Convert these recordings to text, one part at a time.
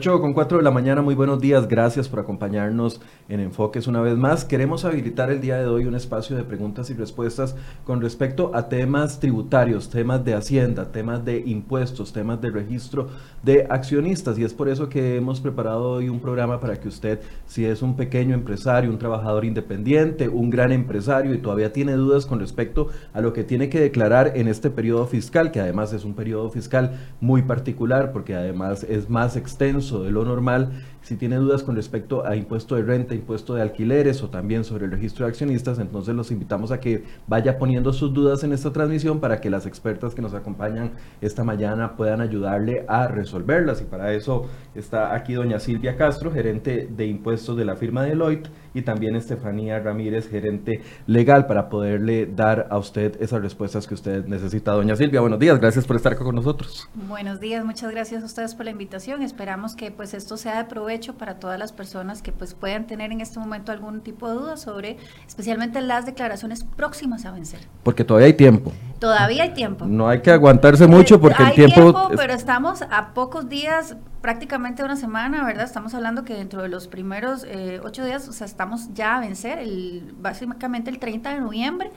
8 con 4 de la mañana, muy buenos días, gracias por acompañarnos en Enfoques una vez más. Queremos habilitar el día de hoy un espacio de preguntas y respuestas con respecto a temas tributarios, temas de hacienda, temas de impuestos, temas de registro de accionistas. Y es por eso que hemos preparado hoy un programa para que usted, si es un pequeño empresario, un trabajador independiente, un gran empresario y todavía tiene dudas con respecto a lo que tiene que declarar en este periodo fiscal, que además es un periodo fiscal muy particular porque además es más extenso, de lo normal, si tiene dudas con respecto a impuesto de renta, impuesto de alquileres o también sobre el registro de accionistas, entonces los invitamos a que vaya poniendo sus dudas en esta transmisión para que las expertas que nos acompañan esta mañana puedan ayudarle a resolverlas. Y para eso está aquí doña Silvia Castro, gerente de impuestos de la firma Deloitte, y también Estefanía Ramírez, gerente legal, para poderle dar a usted esas respuestas que usted necesita. Doña Silvia, buenos días, gracias por estar con nosotros. Buenos días, muchas gracias a ustedes por la invitación. Esperamos que pues esto sea de provecho para todas las personas que pues puedan tener en este momento algún tipo de duda sobre especialmente las declaraciones próximas a vencer. Porque todavía hay tiempo. Todavía hay tiempo. No hay que aguantarse mucho porque el tiempo... tiempo pero estamos a pocos días, prácticamente una semana, ¿verdad? Estamos hablando que dentro de los primeros eh, ocho días, o sea, estamos ya a vencer, el, básicamente el 30 de noviembre.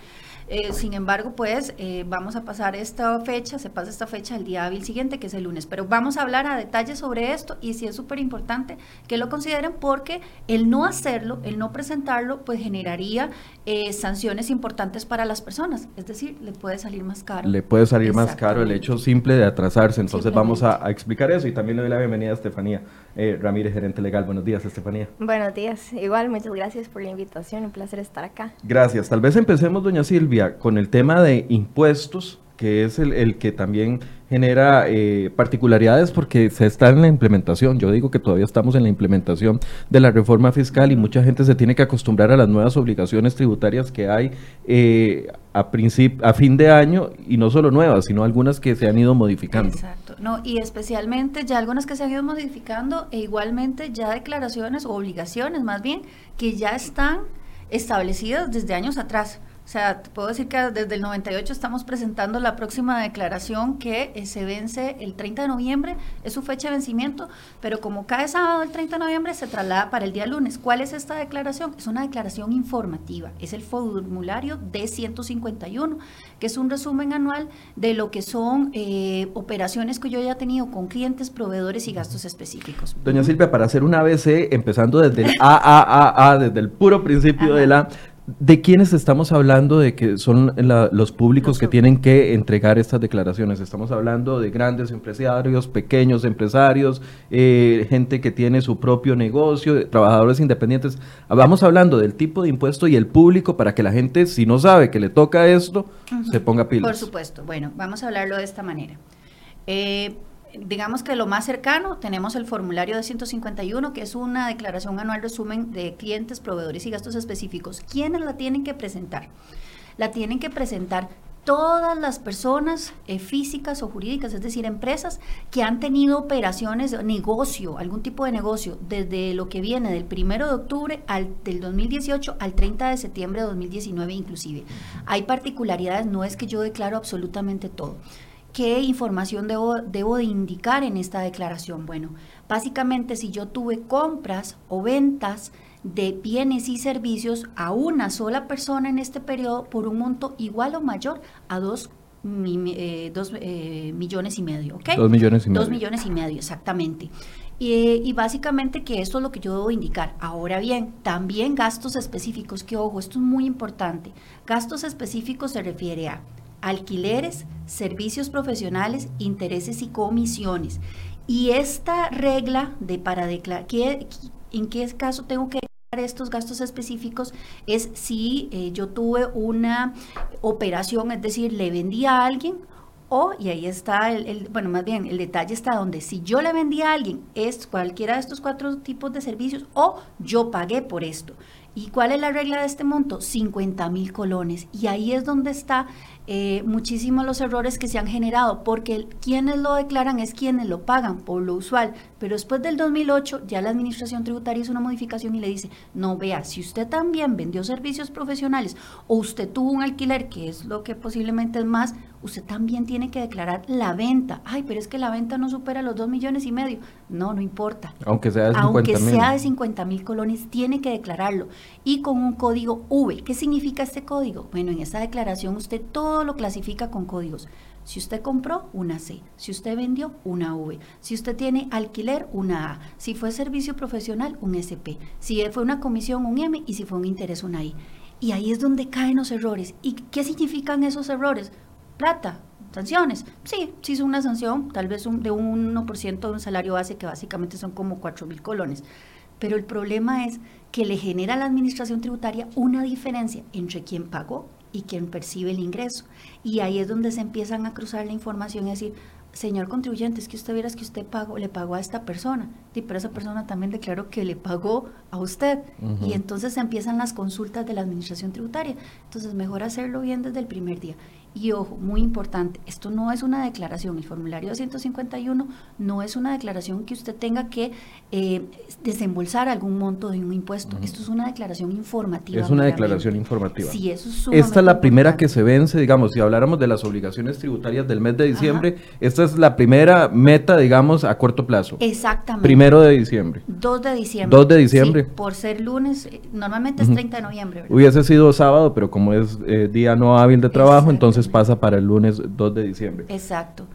Eh, sin embargo, pues eh, vamos a pasar esta fecha, se pasa esta fecha el día hábil siguiente, que es el lunes. Pero vamos a hablar a detalle sobre esto y sí es súper importante que lo consideren porque el no hacerlo, el no presentarlo, pues generaría eh, sanciones importantes para las personas. Es decir, le puede salir más caro. Le puede salir más caro el hecho simple de atrasarse. Entonces vamos a, a, explicar eso y también le doy la bienvenida a Estefanía Ramírez, gerente legal. Buenos días, Estefanía. Buenos días. Igual, muchas gracias por la invitación. Un placer estar acá. Gracias. Tal vez empecemos, doña Silvia con el tema de impuestos, que es el, que también genera eh, particularidades porque se está en la implementación. Yo digo que todavía estamos en la implementación de la reforma fiscal y mucha gente se tiene que acostumbrar a las nuevas obligaciones tributarias que hay eh, a, a fin de año y no solo nuevas, sino algunas que se han ido modificando. Exacto, no, y especialmente ya algunas que se han ido modificando e igualmente ya declaraciones o obligaciones más bien que ya están establecidas desde años atrás. O sea, te puedo decir que desde el 98 estamos presentando la próxima declaración que eh, se vence el 30 de noviembre, es su fecha de vencimiento, pero como cae sábado el 30 de noviembre se traslada para el día lunes. ¿Cuál es esta declaración? Es una declaración informativa, es el formulario D151, que es un resumen anual de lo que son eh, operaciones que yo ya he tenido con clientes, proveedores y gastos específicos. Doña Silvia, para hacer un ABC, empezando desde el AAAA, desde el puro principio de la ¿De quiénes estamos hablando de que son los públicos que tienen que entregar estas declaraciones? Estamos hablando de grandes empresarios, pequeños empresarios, eh, gente que tiene su propio negocio, trabajadores independientes. Vamos hablando del tipo de impuesto y el público para que la gente, si no sabe que le toca esto, se ponga pilas. Por supuesto. Bueno, vamos a hablarlo de esta manera. Eh, digamos que lo más cercano tenemos el formulario de 151, que es una declaración anual resumen de clientes, proveedores y gastos específicos. ¿Quiénes la tienen que presentar? La tienen que presentar todas las personas eh, físicas o jurídicas, es decir, empresas que han tenido operaciones, negocio, algún tipo de negocio, desde lo que viene del 1 de octubre al, del 2018 al 30 de septiembre de 2019 inclusive. Hay particularidades, no es que yo declaro absolutamente todo. ¿Qué información debo, debo de indicar en esta declaración? Bueno, básicamente si yo tuve compras o ventas de bienes y servicios a una sola persona en este periodo por un monto igual o mayor a dos, eh, eh, millones y medio, ¿ok? Dos millones y medio. Dos millones y medio, exactamente. Y, y, básicamente que esto es lo que yo debo indicar. Ahora bien, también gastos específicos, que ojo, esto es muy importante. Gastos específicos se refiere a alquileres, servicios profesionales, intereses y comisiones. Y esta regla de para declarar, ¿en qué caso tengo que declarar estos gastos específicos? Es si eh, yo tuve una operación, es decir, le vendí a alguien o, y ahí está, el, bueno, más bien, el detalle está donde si yo le vendí a alguien es cualquiera de estos cuatro tipos de servicios o yo pagué por esto. ¿Y cuál es la regla de este monto? 50 mil colones. Y ahí es donde está eh, muchísimos los errores que se han generado, porque quienes lo declaran es quienes lo pagan por lo usual, pero después del 2008 ya la Administración Tributaria hizo una modificación y le dice, no vea, si usted también vendió servicios profesionales o usted tuvo un alquiler, que es lo que posiblemente es más, usted también tiene que declarar la venta. Ay, pero es que la venta no supera los 2 millones y medio. No, no importa. Aunque sea de 50 Aunque sea de 50 mil colones, tiene que declararlo. Y con un código V. ¿Qué significa este código? Bueno, en esta declaración usted todo lo clasifica con códigos. Si usted compró, una C. Si usted vendió, una V. Si usted tiene alquiler, una A. Si fue servicio profesional, un SP. Si fue una comisión, un M. Y si fue un interés, una I. Y ahí es donde caen los errores. ¿Y qué significan esos errores? plata, sanciones. Sí, sí es una sanción, tal vez de un 1% de un salario base, que básicamente son como 4 mil colones. Pero el problema es que le genera a la administración tributaria una diferencia entre quien pagó y quien percibe el ingreso. Y ahí es donde se empiezan a cruzar la información y decir, señor contribuyente, es que usted vieras que usted pagó, le pagó a esta persona, y pero esa persona también declaró que le pagó a usted. Y entonces empiezan las consultas de la administración tributaria. Entonces, mejor hacerlo bien desde el primer día. Y ojo, muy importante, esto no es una declaración, el formulario 251 no es una declaración que usted tenga que eh, desembolsar algún monto de un impuesto. Esto es una declaración informativa. Es una declaración informativa. Sí, eso es Esta es la primera que se vence, digamos, si habláramos de las obligaciones tributarias del mes de diciembre, esta es la primera meta, digamos, a corto plazo. Exactamente. Primero de diciembre. 2 de diciembre. 2 de diciembre. por ser lunes, eh, normalmente es 30 de noviembre. Hubiese sido sábado, pero como es eh, día no hábil de trabajo, entonces pasa para el lunes 2 de diciembre. Exacto.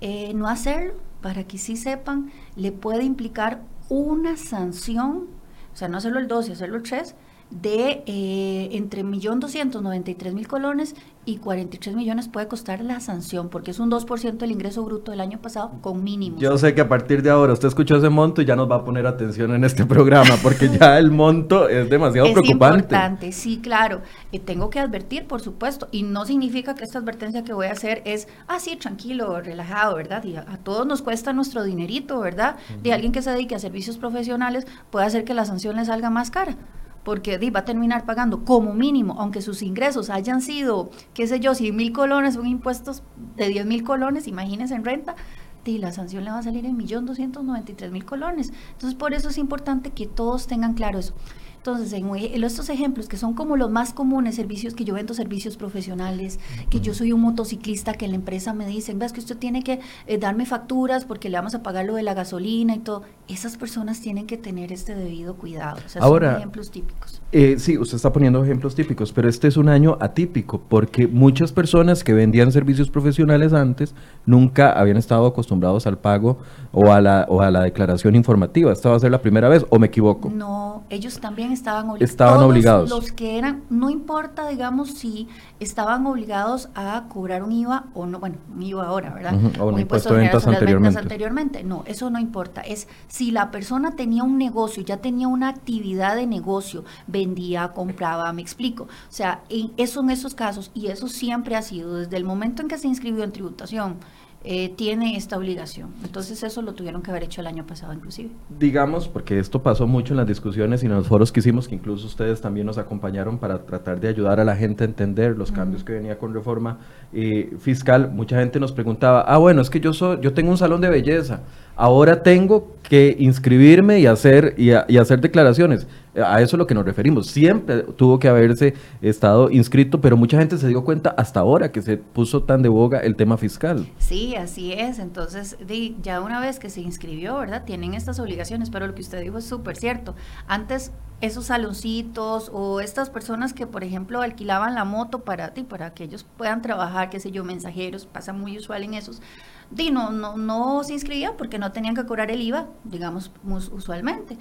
Eh, no hacerlo, para que sí sepan, le puede implicar una sanción, o sea, no hacerlo el 12, hacerlo el 3, de eh, entre 1.293.000 colones y 43 millones puede costar la sanción, porque es un 2% del ingreso bruto del año pasado con mínimo. Yo sé que a partir de ahora usted escuchó ese monto y ya nos va a poner atención en este programa, porque ya el monto es demasiado preocupante. Es importante, sí, claro. y tengo que advertir, por supuesto, y no significa que esta advertencia que voy a hacer es, ah, sí, tranquilo, relajado, ¿verdad? Y a, todos nos cuesta nuestro dinerito, ¿verdad? De alguien que se dedique a servicios profesionales puede hacer que la sanción le salga más cara porque va a terminar pagando como mínimo, aunque sus ingresos hayan sido, qué sé yo, 100 mil colones, son impuestos de 10 mil colones, imagínense en renta, y la sanción le va a salir en 1.293.000 colones. Entonces, por eso es importante que todos tengan claro eso. Entonces, en, estos ejemplos que son como los más comunes, servicios que yo vendo, servicios profesionales, que yo soy un motociclista, que la empresa me dice, ves que usted tiene que eh, darme facturas porque le vamos a pagar lo de la gasolina y todo. Esas personas tienen que tener este debido cuidado. O sea, Ahora, son ejemplos típicos. Eh, sí, usted está poniendo ejemplos típicos, pero este es un año atípico porque muchas personas que vendían servicios profesionales antes nunca habían estado acostumbrados al pago o a la, o a la declaración informativa. Esta va a ser la primera vez, ¿o me equivoco? No, ellos también estaban obligados. Estaban obligados. Los que eran, no importa, digamos, si estaban obligados a cobrar un IVA o no, bueno, un IVA ahora, ¿verdad? o un, impuesto, de ventas anteriormente. anteriormente. No, eso no importa. Es si la persona tenía un negocio, ya tenía una actividad de negocio, vendía, compraba, me explico. O sea, en, eso en esos casos, y eso siempre ha sido desde el momento en que se inscribió en tributación, eh, tiene esta obligación. Entonces eso lo tuvieron que haber hecho el año pasado inclusive. Digamos, porque esto pasó mucho en las discusiones y en los foros que hicimos, que incluso ustedes también nos acompañaron para tratar de ayudar a la gente a entender los cambios que venía con reforma eh, fiscal. Mucha gente nos preguntaba, ah, bueno, es que yo, soy, yo tengo un salón de belleza, ahora tengo que inscribirme y hacer, y, y hacer declaraciones. A eso es lo que nos referimos. Siempre tuvo que haberse estado inscrito, pero mucha gente se dio cuenta hasta ahora que se puso tan de boga el tema fiscal. Sí, así es. Entonces, ya una vez que se inscribió, ¿verdad? Tienen estas obligaciones, pero lo que usted dijo es súper cierto. Antes, esos saloncitos o estas personas que, por ejemplo, alquilaban la moto para ti, para que ellos puedan trabajar, qué sé yo, mensajeros, pasa muy usual en esos di, no, no, no se inscribían porque no tenían que cobrar el IVA, digamos, usualmente.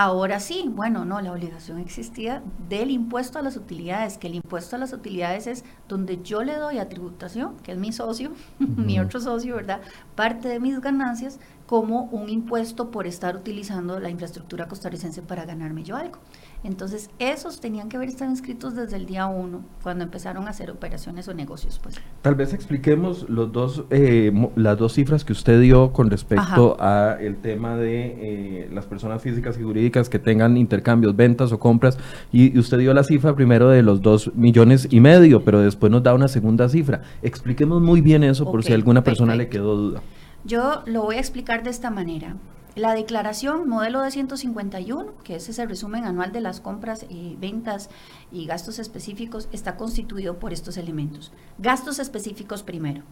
Ahora sí, bueno, no, la obligación existía del impuesto a las utilidades, que el impuesto a las utilidades es donde yo le doy a tributación, que es mi socio, mi otro socio, ¿verdad? Parte de mis ganancias como un impuesto por estar utilizando la infraestructura costarricense para ganarme yo algo. Entonces, esos tenían que haber estado inscritos desde el día 1, cuando empezaron a hacer operaciones o negocios. Pues. Tal vez expliquemos los dos, eh, las dos cifras que usted dio con respecto a el tema de eh, las personas físicas y jurídicas que tengan intercambios, ventas o compras. Y, usted dio la cifra primero de los dos millones y medio, pero después nos da una segunda cifra. Expliquemos muy bien eso por si a alguna persona le quedó duda. Yo lo voy a explicar de esta manera. La declaración modelo de 151, que es ese resumen anual de las compras, y ventas y gastos específicos, está constituido por estos elementos. Gastos específicos primero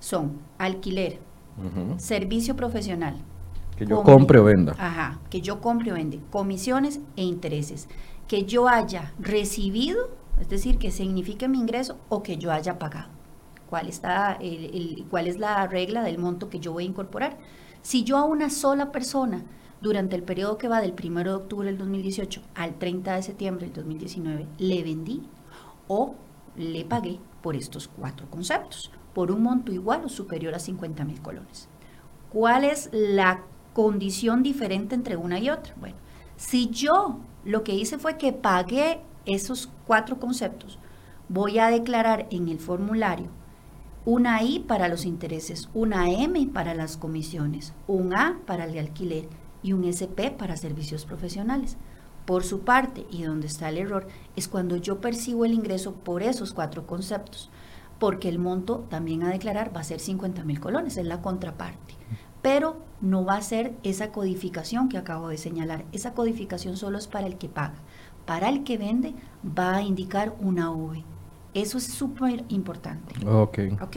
son alquiler, servicio profesional. Que yo compre o venda. Ajá, que yo compre o vende, comisiones e intereses. Que yo haya recibido, es decir, que signifique mi ingreso o que yo haya pagado. ¿Cuál, está ¿Cuál es la regla del monto que yo voy a incorporar? Si yo a una sola persona durante el periodo que va del 1 de octubre del 2018 al 30 de septiembre del 2019 le vendí o le pagué por estos cuatro conceptos, por un monto igual o superior a 50 mil colones. ¿Cuál es la condición diferente entre una y otra? Bueno, si yo lo que hice fue que pagué esos cuatro conceptos, voy a declarar en el formulario una I para los intereses, una M para las comisiones, un A para el alquiler y un SP para servicios profesionales. Por su parte, y donde está el error, es cuando yo percibo el ingreso por esos cuatro conceptos, porque el monto también a declarar va a ser 50 mil colones, es la contraparte. Pero no va a ser esa codificación que acabo de señalar. Esa codificación solo es para el que paga. Para el que vende va a indicar una V. Eso es súper importante. Ok. Ok.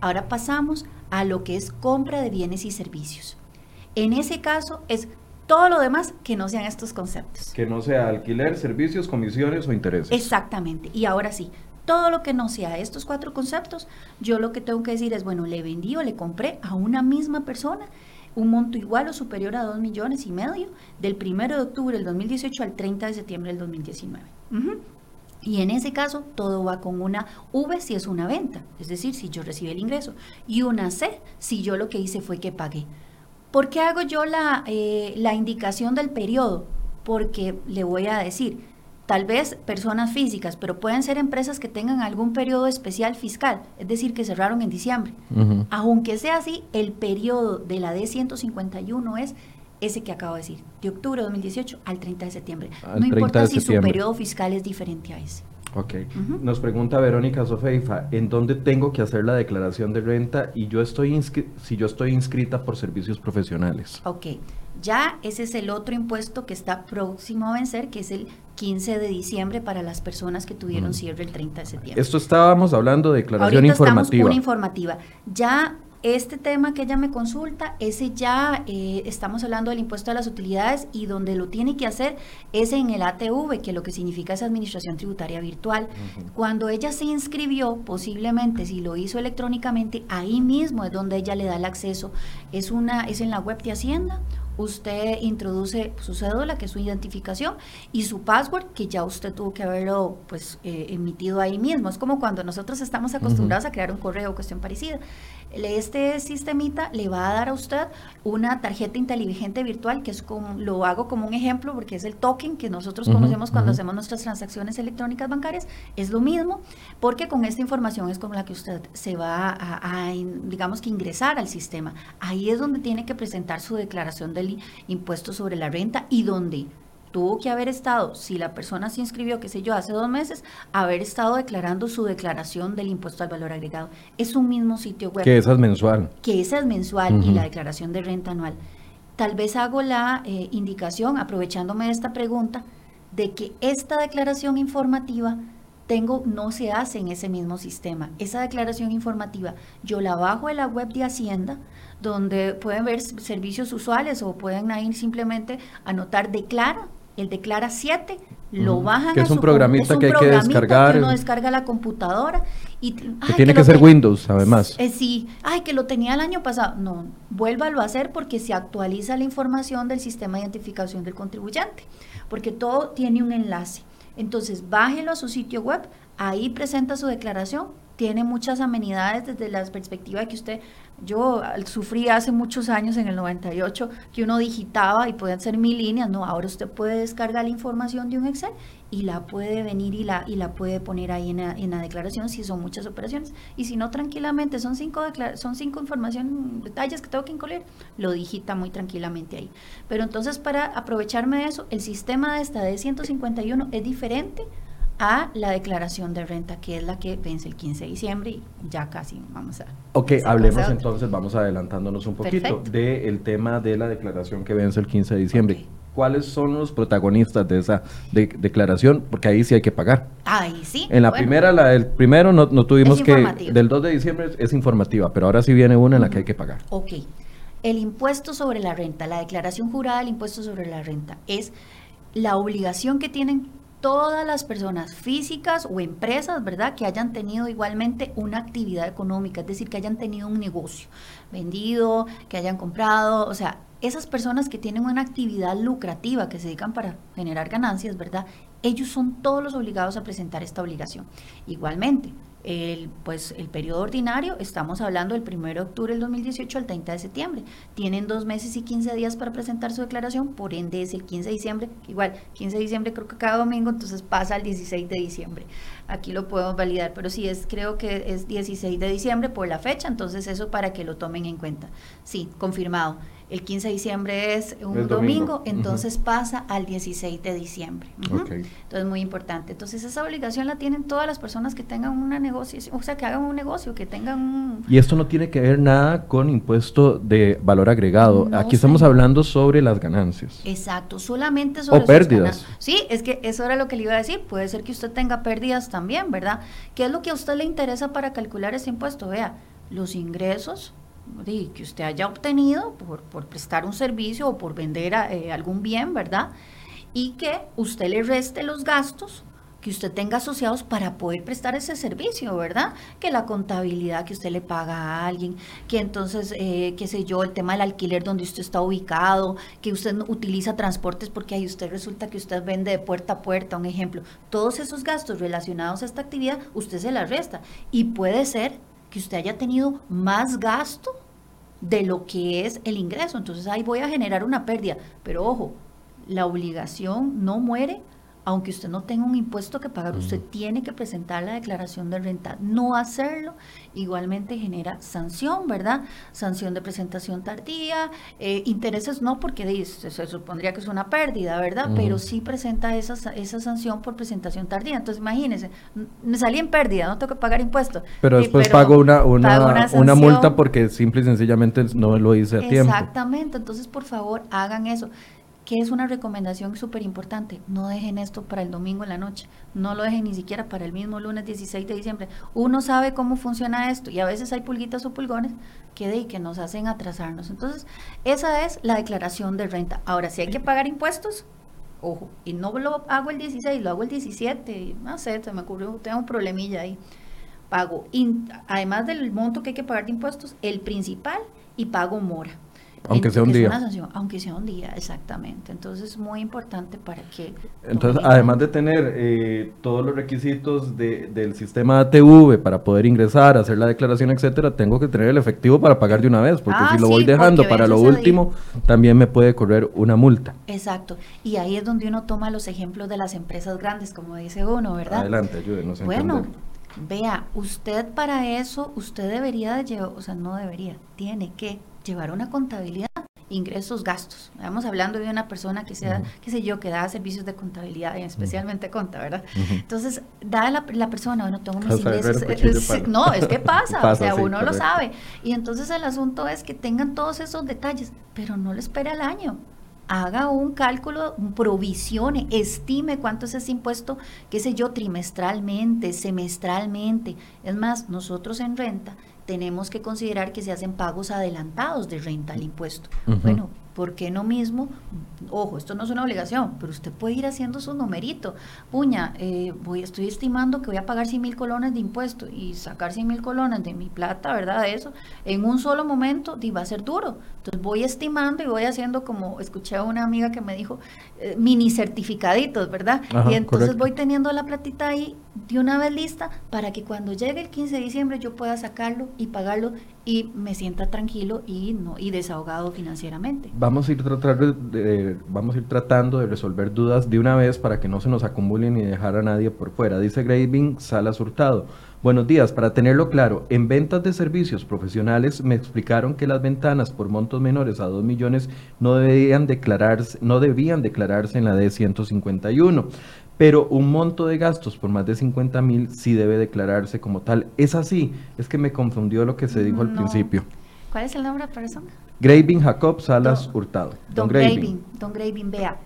Ahora pasamos a lo que es compra de bienes y servicios. En ese caso es todo lo demás que no sean estos conceptos. Que no sea alquiler, servicios, comisiones o intereses. Exactamente. Y ahora sí, todo lo que no sea estos cuatro conceptos, yo lo que tengo que decir es, bueno, le vendí o le compré a una misma persona un monto igual o superior a dos millones y medio del 1 de octubre del 2018 al 30 de septiembre del 2019. Y en ese caso, todo va con una V si es una venta, es decir, si yo recibí el ingreso, y una C si yo lo que hice fue que pagué. ¿Por qué hago yo la, eh, la indicación del periodo? Porque le voy a decir, tal vez personas físicas, pero pueden ser empresas que tengan algún periodo especial fiscal, es decir, que cerraron en diciembre. Aunque sea así, el periodo de la D151 es ese que acabo de decir, de octubre de 2018 al 30 de septiembre. no importa si su periodo fiscal es diferente a ese. Ok. Nos pregunta Verónica Sofeifa, ¿en dónde tengo que hacer la declaración de renta y yo estoy si yo estoy inscrita por servicios profesionales? Ok. Ya ese es el otro impuesto que está próximo a vencer, que es el 15 de diciembre para las personas que tuvieron cierre el 30 de septiembre. Esto estábamos hablando de declaración Ahorita informativa. Estamos una informativa. Ya este tema que ella me consulta, ese ya eh, estamos hablando del impuesto a las utilidades y donde lo tiene que hacer es en el ATV, que lo que significa es Administración Tributaria Virtual. Cuando ella se inscribió, posiblemente si lo hizo electrónicamente, ahí mismo es donde ella le da el acceso. Es, una, es en la web de Hacienda usted introduce su cédula, que es su identificación, y su password, que ya usted tuvo que haberlo pues, eh, emitido ahí mismo. Es como cuando nosotros estamos acostumbrados a crear un correo o cuestión parecida. Este sistemita le va a dar a usted una tarjeta inteligente virtual, que es como, lo hago como un ejemplo, porque es el token que nosotros conocemos cuando hacemos nuestras transacciones electrónicas bancarias. Es lo mismo, porque con esta información es con la que usted se va a digamos que ingresar al sistema. Ahí es donde tiene que presentar su declaración del impuesto sobre la renta y donde tuvo que haber estado, si la persona se inscribió, qué sé yo, hace dos meses, haber estado declarando su declaración del impuesto al valor agregado. Es un mismo sitio web. Que esa es mensual. Que esa es mensual y la declaración de renta anual. Tal vez hago la eh, indicación, aprovechándome de esta pregunta, de que esta declaración informativa tengo, no se hace en ese mismo sistema. Esa declaración informativa yo la bajo en la web de Hacienda, donde pueden ver servicios usuales o pueden ahí simplemente anotar declara, el declara 7, lo bajan que es un programita que hay que descargar. Que uno descarga la computadora y que tiene que, ser Windows, además. Eh, sí, ay, que lo tenía el año pasado. No, vuélvalo a hacer porque se actualiza la información del sistema de identificación del contribuyente, porque todo tiene un enlace. Entonces, bájelo a su sitio web, ahí presenta su declaración, tiene muchas amenidades desde la perspectiva de que usted, yo sufrí hace muchos años, en el 98, que uno digitaba y podían ser mil líneas, no, ahora usted puede descargar la información de un Excel y la puede venir y la, y la puede poner ahí en la, en la declaración si son muchas operaciones. Y si no, tranquilamente, son cinco, son cinco información, detalles que tengo que incluir, lo digita muy tranquilamente ahí. Pero entonces, para aprovecharme de eso, el sistema de esta de 151 es diferente a la declaración de renta, que es la que vence el 15 de diciembre y ya casi vamos a... Ok, hablemos entonces, vamos adelantándonos un poquito del tema de la declaración que vence el 15 de diciembre. ¿Cuáles son los protagonistas de esa declaración? Porque ahí sí hay que pagar. Ahí sí. En la primera, la del primero, no, no tuvimos que... Del 2 de diciembre es informativa, pero ahora sí viene una en la que hay que pagar. Ok. El impuesto sobre la renta, la declaración jurada del impuesto sobre la renta, es la obligación que tienen todas las personas físicas o empresas, ¿verdad? Que hayan tenido igualmente una actividad económica, es decir, que hayan tenido un negocio vendido, que hayan comprado, o sea, esas personas que tienen una actividad lucrativa, que se dedican para generar ganancias, ¿verdad? Ellos son todos los obligados a presentar esta obligación. Igualmente, el, pues, el periodo ordinario, estamos hablando del 1 de octubre del 2018 al 30 de septiembre. Tienen dos meses y 15 días para presentar su declaración, por ende es el 15 de diciembre, igual 15 de diciembre creo que cada domingo, entonces pasa al 16 de diciembre. Aquí lo podemos validar, pero sí es, creo que es 16 de diciembre por la fecha, entonces eso para que lo tomen en cuenta. Sí, confirmado el 15 de diciembre es un domingo, entonces pasa al 16 de diciembre. Entonces, muy importante. Entonces, esa obligación la tienen todas las personas que tengan una negocio, o sea, que hagan un negocio, que tengan un... Y esto no tiene que ver nada con impuesto de valor agregado. Aquí estamos hablando sobre las ganancias. Exacto, solamente sobre... O pérdidas. Sí, es que eso era lo que le iba a decir. Puede ser que usted tenga pérdidas también, ¿verdad? ¿Qué es lo que a usted le interesa para calcular ese impuesto? Vea, los ingresos que usted haya obtenido por, por, prestar un servicio o por vender eh, algún bien, ¿verdad? Y que usted le reste los gastos que usted tenga asociados para poder prestar ese servicio, ¿verdad? Que la contabilidad que usted le paga a alguien, que entonces, eh, qué sé yo, el tema del alquiler donde usted está ubicado, que usted utiliza transportes porque ahí usted resulta que usted vende de puerta a puerta, un ejemplo. Todos esos gastos relacionados a esta actividad, usted se la resta. Y puede ser que usted haya tenido más gasto de lo que es el ingreso. Entonces ahí voy a generar una pérdida. Pero ojo, la obligación no muere aunque usted no tenga un impuesto que pagar, usted tiene que presentar la declaración de renta. No hacerlo igualmente genera sanción, ¿verdad? Sanción de presentación tardía, eh, intereses no, porque se, supondría que es una pérdida, ¿verdad? Pero sí presenta esa, esa sanción por presentación tardía. Entonces, imagínese, me salí en pérdida, no tengo que pagar impuestos. Pero después pago, una, una, una, multa porque simple y sencillamente no lo hice a tiempo. Exactamente, entonces por favor hagan eso que es una recomendación súper importante. No dejen esto para el domingo en la noche. No lo dejen ni siquiera para el mismo lunes 16 de diciembre. Uno sabe cómo funciona esto y a veces hay pulguitas o pulgones que, de, que nos hacen atrasarnos. Entonces, esa es la declaración de renta. Ahora, si hay que pagar impuestos, ojo, y no lo hago el 16, lo hago el 17, no sé, se me ocurrió, tengo un problemilla ahí. Pago, además del monto que hay que pagar de impuestos, el principal y pago mora. Aunque sea un día. aunque sea un día, exactamente. Entonces es muy importante para que... Entonces, además de tener eh, todos los requisitos de, del sistema ATV para poder ingresar, hacer la declaración, etcétera, tengo que tener el efectivo para pagar de una vez, porque ah, si lo voy dejando para lo último, también me puede correr una multa. Exacto. Y ahí es donde uno toma los ejemplos de las empresas grandes, como dice uno, ¿verdad? Adelante, ayúdenos Bueno, vea, usted para eso, usted debería de llevar, o sea, no debería, tiene que llevar una contabilidad, ingresos, gastos. Estamos hablando de una persona que sea, qué sé yo, que da servicios de contabilidad, especialmente conta, ¿verdad? Entonces, da la, la persona, bueno, tengo mis ingresos. Eh, no, es que pasa, o sea, uno lo sabe. Y entonces el asunto es que tengan todos esos detalles, pero no lo espere al año haga un cálculo, provisione, estime cuánto es ese impuesto, qué sé yo, trimestralmente, semestralmente. Es más, nosotros en renta tenemos que considerar que se hacen pagos adelantados de renta al impuesto. Bueno, ¿Por qué no mismo? Ojo, esto no es una obligación, pero usted puede ir haciendo su numerito. Puña, eh, voy, estoy estimando que voy a pagar 100 mil colones de impuesto y sacar 100 mil colones de mi plata, ¿verdad? De eso, en un solo momento va a ser duro. Entonces voy estimando y voy haciendo como, escuché a una amiga que me dijo, eh, mini certificaditos, ¿verdad? y entonces voy teniendo la platita ahí de una vez lista para que cuando llegue el 15 de diciembre yo pueda sacarlo y pagarlo y me sienta tranquilo y no y desahogado financieramente. Vamos a ir tratando de, vamos a ir tratando de resolver dudas de una vez para que no se nos acumulen y dejar a nadie por fuera. Dice Graving Salas Hurtado. Buenos días, para tenerlo claro, en ventas de servicios profesionales me explicaron que las ventanas por montos menores a 2 millones no debían declararse, no debían declararse en la D151 pero un monto de gastos por más de 50 mil sí debe declararse como tal. Es así, es que me confundió lo que se dijo al principio. ¿Cuál es el nombre de la persona? Graving Jacob Salas Hurtado. Don, Graving. Don Graving, vea,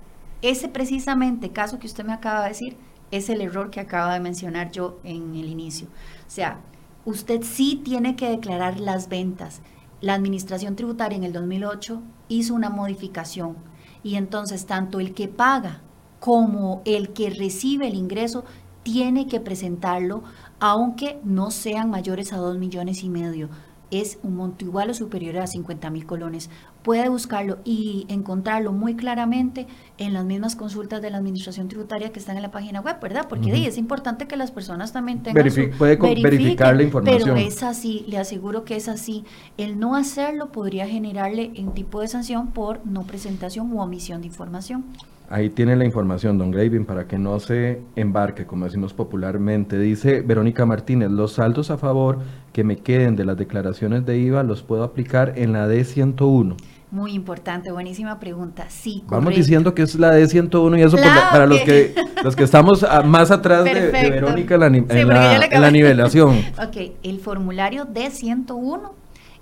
ese precisamente caso que usted me acaba de decir es el error que acaba de mencionar yo en el inicio. O sea, usted sí tiene que declarar las ventas. La Administración Tributaria en el 2008 hizo una modificación y entonces tanto el que paga como el que recibe el ingreso tiene que presentarlo, aunque no sean mayores a 2 millones y medio. Es un monto igual o superior a 50 mil colones. Puede buscarlo y encontrarlo muy claramente en las mismas consultas de la Administración Tributaria que están en la página web, ¿verdad? Porque es importante que las personas también tengan puede verificar la información. Pero es así, le aseguro que es así. El no hacerlo podría generarle un tipo de sanción por no presentación u omisión de información. Ahí tiene la información, don Graving, para que no se embarque, como decimos popularmente. Dice Verónica Martínez, los saldos a favor que me queden de las declaraciones de IVA los puedo aplicar en la D101. Muy importante, buenísima pregunta. Sí, Vamos diciendo que es la D101 y eso para los que los que estamos más atrás de, Verónica en la, en la nivelación. ok, el formulario D101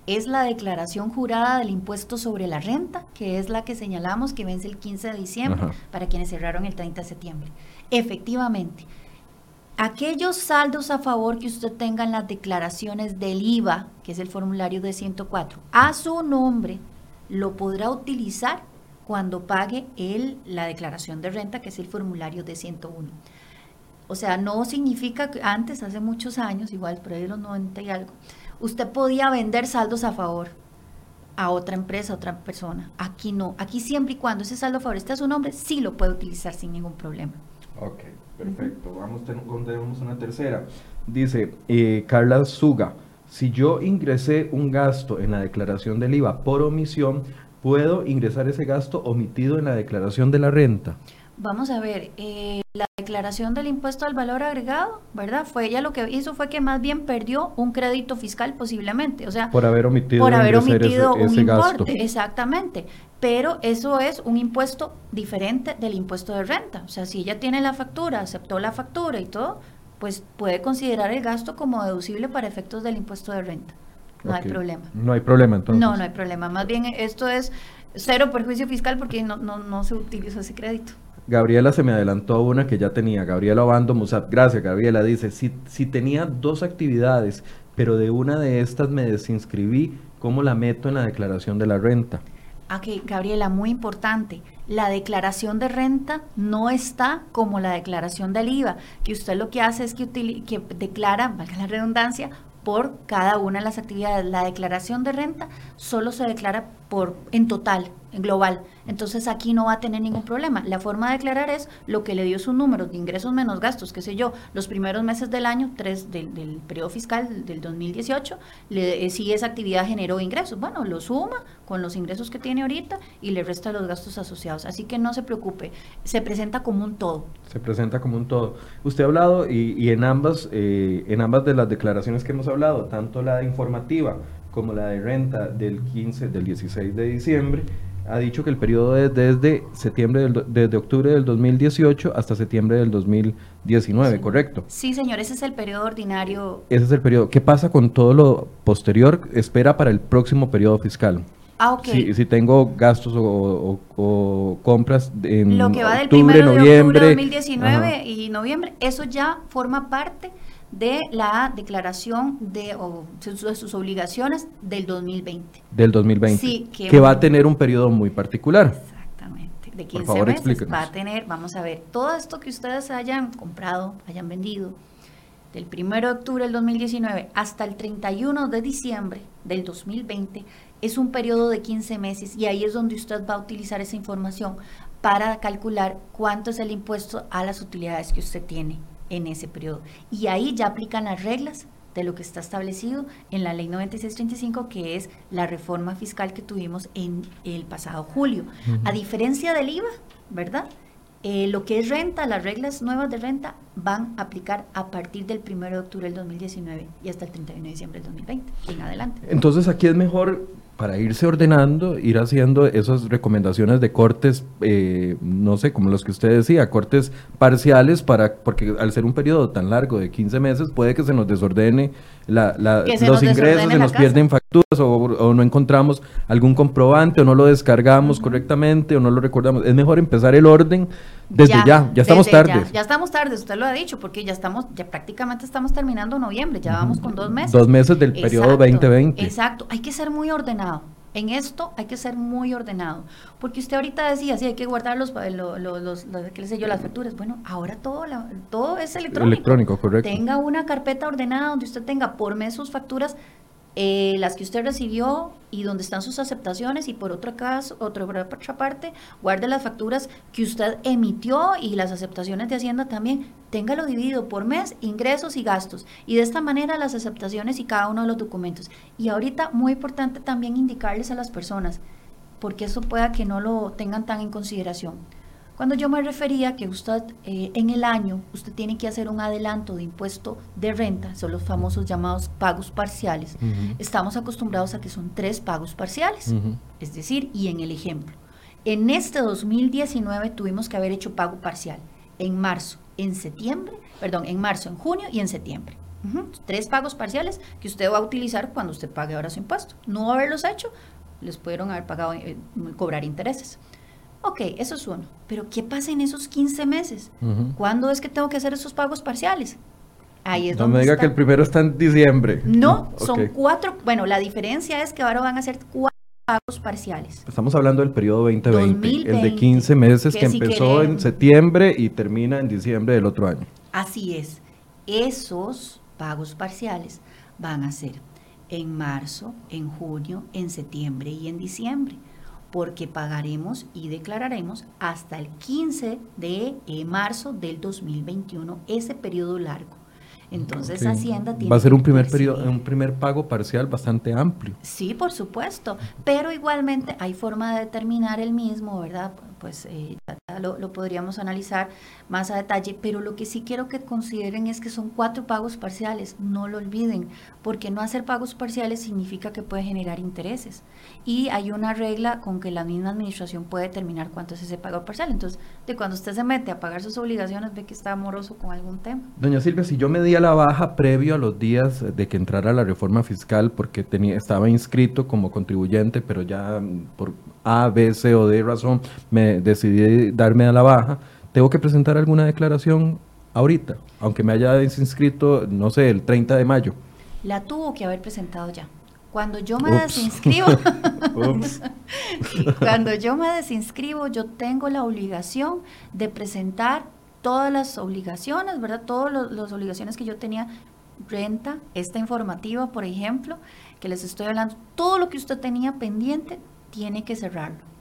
es la declaración jurada del impuesto sobre la renta, que es la que señalamos que vence el 15 de diciembre para quienes cerraron el 30 de septiembre. Efectivamente, aquellos saldos a favor que usted tenga en las declaraciones del IVA, que es el formulario de 104, a su nombre, lo podrá utilizar cuando pague el, la declaración de renta, que es el formulario de 101. O sea, no significa que antes, hace muchos años, igual por ahí los 90 y algo, usted podía vender saldos a favor a otra empresa, a otra persona. Aquí no. Aquí siempre y cuando ese saldo a favor esté a su nombre, sí lo puede utilizar sin ningún problema. Ok, perfecto. Vamos, tenemos una tercera. Dice eh, Carla Suga, si yo ingresé un gasto en la declaración del IVA por omisión, ¿puedo ingresar ese gasto omitido en la declaración de la renta? Vamos a ver, eh, la declaración del impuesto al valor agregado, ¿verdad? Fue ella lo que hizo fue que más bien perdió un crédito fiscal posiblemente, o sea, por haber omitido, por haber omitido un importe, exactamente. Pero eso es un impuesto diferente del impuesto de renta, o sea, si ella tiene la factura, aceptó la factura y todo, pues puede considerar el gasto como deducible para efectos del impuesto de renta. No hay problema. No hay problema entonces. No, no hay problema. Más bien esto es cero perjuicio fiscal porque no, no, no se utiliza ese crédito. Gabriela se me adelantó una que ya tenía, Gabriela Obando Musat. Gracias, Gabriela. Dice, si, si tenía dos actividades, pero de una de estas me desinscribí, ¿cómo la meto en la declaración de la renta? Ok, Gabriela, muy importante. La declaración de renta no está como la declaración del IVA, que usted lo que hace es que, que declara, valga la redundancia, por cada una de las actividades. La declaración de renta solo se declara por en total, global. Entonces aquí no va a tener ningún problema. La forma de declarar es lo que le dio sus números de ingresos menos gastos, qué sé yo, los primeros meses del año, tres del, periodo fiscal del 2018, le, eh, si esa actividad generó ingresos. Bueno, lo suma con los ingresos que tiene ahorita y le resta los gastos asociados. Así que no se preocupe, se presenta como un todo. Se presenta como un todo. Usted ha hablado y, en, ambas, eh, en ambas de las declaraciones que hemos hablado, tanto la informativa como la de renta del 15, del 16 de diciembre, ha dicho que el periodo es desde septiembre del, desde octubre del 2018 hasta septiembre del 2019, ¿correcto? Sí, señor, ese es el periodo ordinario. Ese es el periodo. ¿Qué pasa con todo lo posterior? Espera para el próximo periodo fiscal. Ah, ok. Si, tengo gastos o, compras en Lo que va del noviembre, de octubre 2019 y noviembre, eso ya forma parte de la declaración de, sus, obligaciones del 2020. Del 2020. Sí, que, va a tener un periodo muy particular. Exactamente. De 15 Por favor, meses va a tener, vamos a ver, todo esto que ustedes hayan comprado, hayan vendido, del 1 de octubre del 2019 hasta el 31 de diciembre del 2020 es un periodo de 15 meses y ahí es donde usted va a utilizar esa información para calcular cuánto es el impuesto a las utilidades que usted tiene en ese periodo. Y ahí ya aplican las reglas de lo que está establecido en la ley 9635, que es la reforma fiscal que tuvimos en el pasado julio. A diferencia del IVA, ¿verdad? Eh, lo que es renta, las reglas nuevas de renta van a aplicar a partir del 1 de octubre del 2019 y hasta el 31 de diciembre del 2020 en adelante. Entonces aquí es mejor para irse ordenando, ir haciendo esas recomendaciones de cortes, eh, no sé, como los que usted decía, cortes parciales, para porque al ser un periodo tan largo de 15 meses puede que se nos desordene la, los ingresos, se nos pierden facturas o, no encontramos algún comprobante o no lo descargamos correctamente o no lo recordamos. Es mejor empezar el orden desde ya, ya, estamos tarde. Ya, estamos tarde, usted lo ha dicho, porque ya estamos, ya prácticamente estamos terminando noviembre, ya vamos con dos meses. Dos meses del periodo 2020. Exacto, hay que ser muy ordenado. En esto hay que ser muy ordenado, porque usted ahorita decía, sí, hay que guardar los, los, los, qué sé yo, las facturas. Bueno, ahora todo, todo es electrónico. Electrónico, correcto. Tenga una carpeta ordenada donde usted tenga por mes sus facturas eh, las que usted recibió y donde están sus aceptaciones y por otra, caso, otra, otra parte guarde las facturas que usted emitió y las aceptaciones de Hacienda también, téngalo dividido por mes, ingresos y gastos. Y de esta manera las aceptaciones y cada uno de los documentos. Y ahorita muy importante también indicarles a las personas, porque eso pueda que no lo tengan tan en consideración cuando yo me refería que usted eh, en el año usted tiene que hacer un adelanto de impuesto de renta, son los famosos llamados pagos parciales, estamos acostumbrados a que son tres pagos parciales, es decir, y en el ejemplo, en este 2019 tuvimos que haber hecho pago parcial en marzo, en septiembre, perdón, en marzo, en junio y en septiembre. Tres pagos parciales que usted va a utilizar cuando usted pague ahora su impuesto. No haberlos hecho, les pudieron haber pagado, eh, cobrar intereses. Ok, eso es uno. Pero ¿qué pasa en esos 15 meses? ¿Cuándo es que tengo que hacer esos pagos parciales? Ahí es no me diga que el primero está en diciembre. No, son cuatro. Bueno, la diferencia es que ahora van a ser cuatro pagos parciales. Estamos hablando del periodo 2020, el de 15 meses que, empezó en septiembre y termina en diciembre del otro año. Así es. Esos pagos parciales van a ser en marzo, en junio, en septiembre y en diciembre porque pagaremos y declararemos hasta el 15 de eh, marzo del 2021 ese periodo largo. Entonces Hacienda tiene va a ser un primer periodo, un primer pago parcial bastante amplio. Sí, por supuesto, pero igualmente hay forma de determinar el mismo, ¿verdad? Pues eh, lo, lo, podríamos analizar más a detalle, pero lo que sí quiero que consideren es que son cuatro pagos parciales, no lo olviden, porque no hacer pagos parciales significa que puede generar intereses y hay una regla con que la misma administración puede determinar cuánto es ese pago parcial. Entonces, de cuando usted se mete a pagar sus obligaciones, ve que está amoroso con algún tema. Doña Silvia, si yo me di a la baja previo a los días de que entrara la reforma fiscal porque tenía, estaba inscrito como contribuyente, pero ya por A, B, C o D razón me decidí darme a la baja, ¿tengo que presentar alguna declaración ahorita? Aunque me haya inscrito, no sé, el 30 de mayo. La tuvo que haber presentado ya. Cuando yo me desinscribo, cuando yo me desinscribo, yo tengo la obligación de presentar todas las obligaciones, ¿verdad? Todas las obligaciones que yo tenía, renta, esta informativa, por ejemplo, que les estoy hablando, todo lo que usted tenía pendiente, tiene que cerrarlo.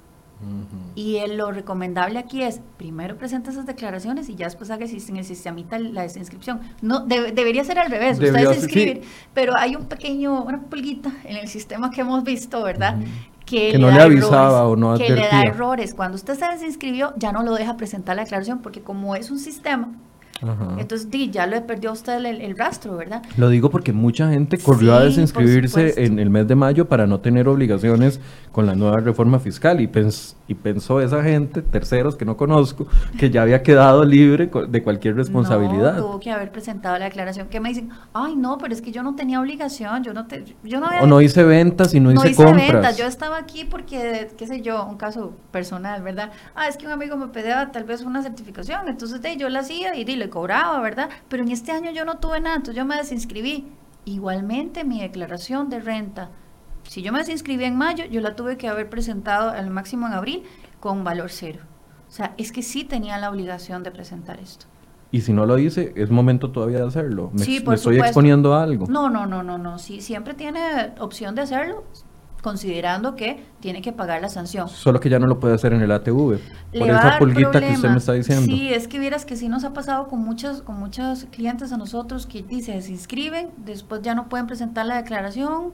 Y lo recomendable aquí es, primero presenta esas declaraciones y ya después haga en el sistemita la desinscripción. No, debería ser al revés, usted desinscribir, pero hay un pequeño, una pulguita en el sistema que hemos visto, ¿verdad? Que, no le, avisaba o no advertía. Que le da errores. Cuando usted se desinscribió, ya no lo deja presentar la declaración, porque como es un sistema entonces, ya lo perdió usted el, rastro, ¿verdad? Lo digo porque mucha gente corrió a desinscribirse en el mes de mayo para no tener obligaciones con la nueva reforma fiscal y, y pensó esa gente, terceros que no conozco, que ya había quedado libre de cualquier responsabilidad. No, tuvo que haber presentado la declaración que me dicen, ay no, pero es que yo no tenía obligación, yo no te, yo no O no hice ventas y no, hice, hice ventas, yo estaba aquí porque, qué sé yo, un caso personal, ¿verdad? Ah, es que un amigo me pedía tal vez una certificación, entonces de, yo la hacía y dile, cobraba, ¿verdad? Pero en este año yo no tuve nada, entonces yo me desinscribí. Igualmente mi declaración de renta, si yo me desinscribí en mayo, yo la tuve que haber presentado al máximo en abril con valor cero. O sea, es que sí tenía la obligación de presentar esto. Y si no lo hice, es momento todavía de hacerlo. Me, Sí, me por estoy supuesto. exponiendo a algo. No, no, no, no, no. Sí, siempre tiene opción de hacerlo, considerando que tiene que pagar la sanción. Solo que ya no lo puede hacer en el ATV. Le Por esa pulguita que usted problema. me está diciendo. Sí, es que vieras que sí nos ha pasado con muchos, con muchos clientes a nosotros que dice, se inscriben, después ya no pueden presentar la declaración.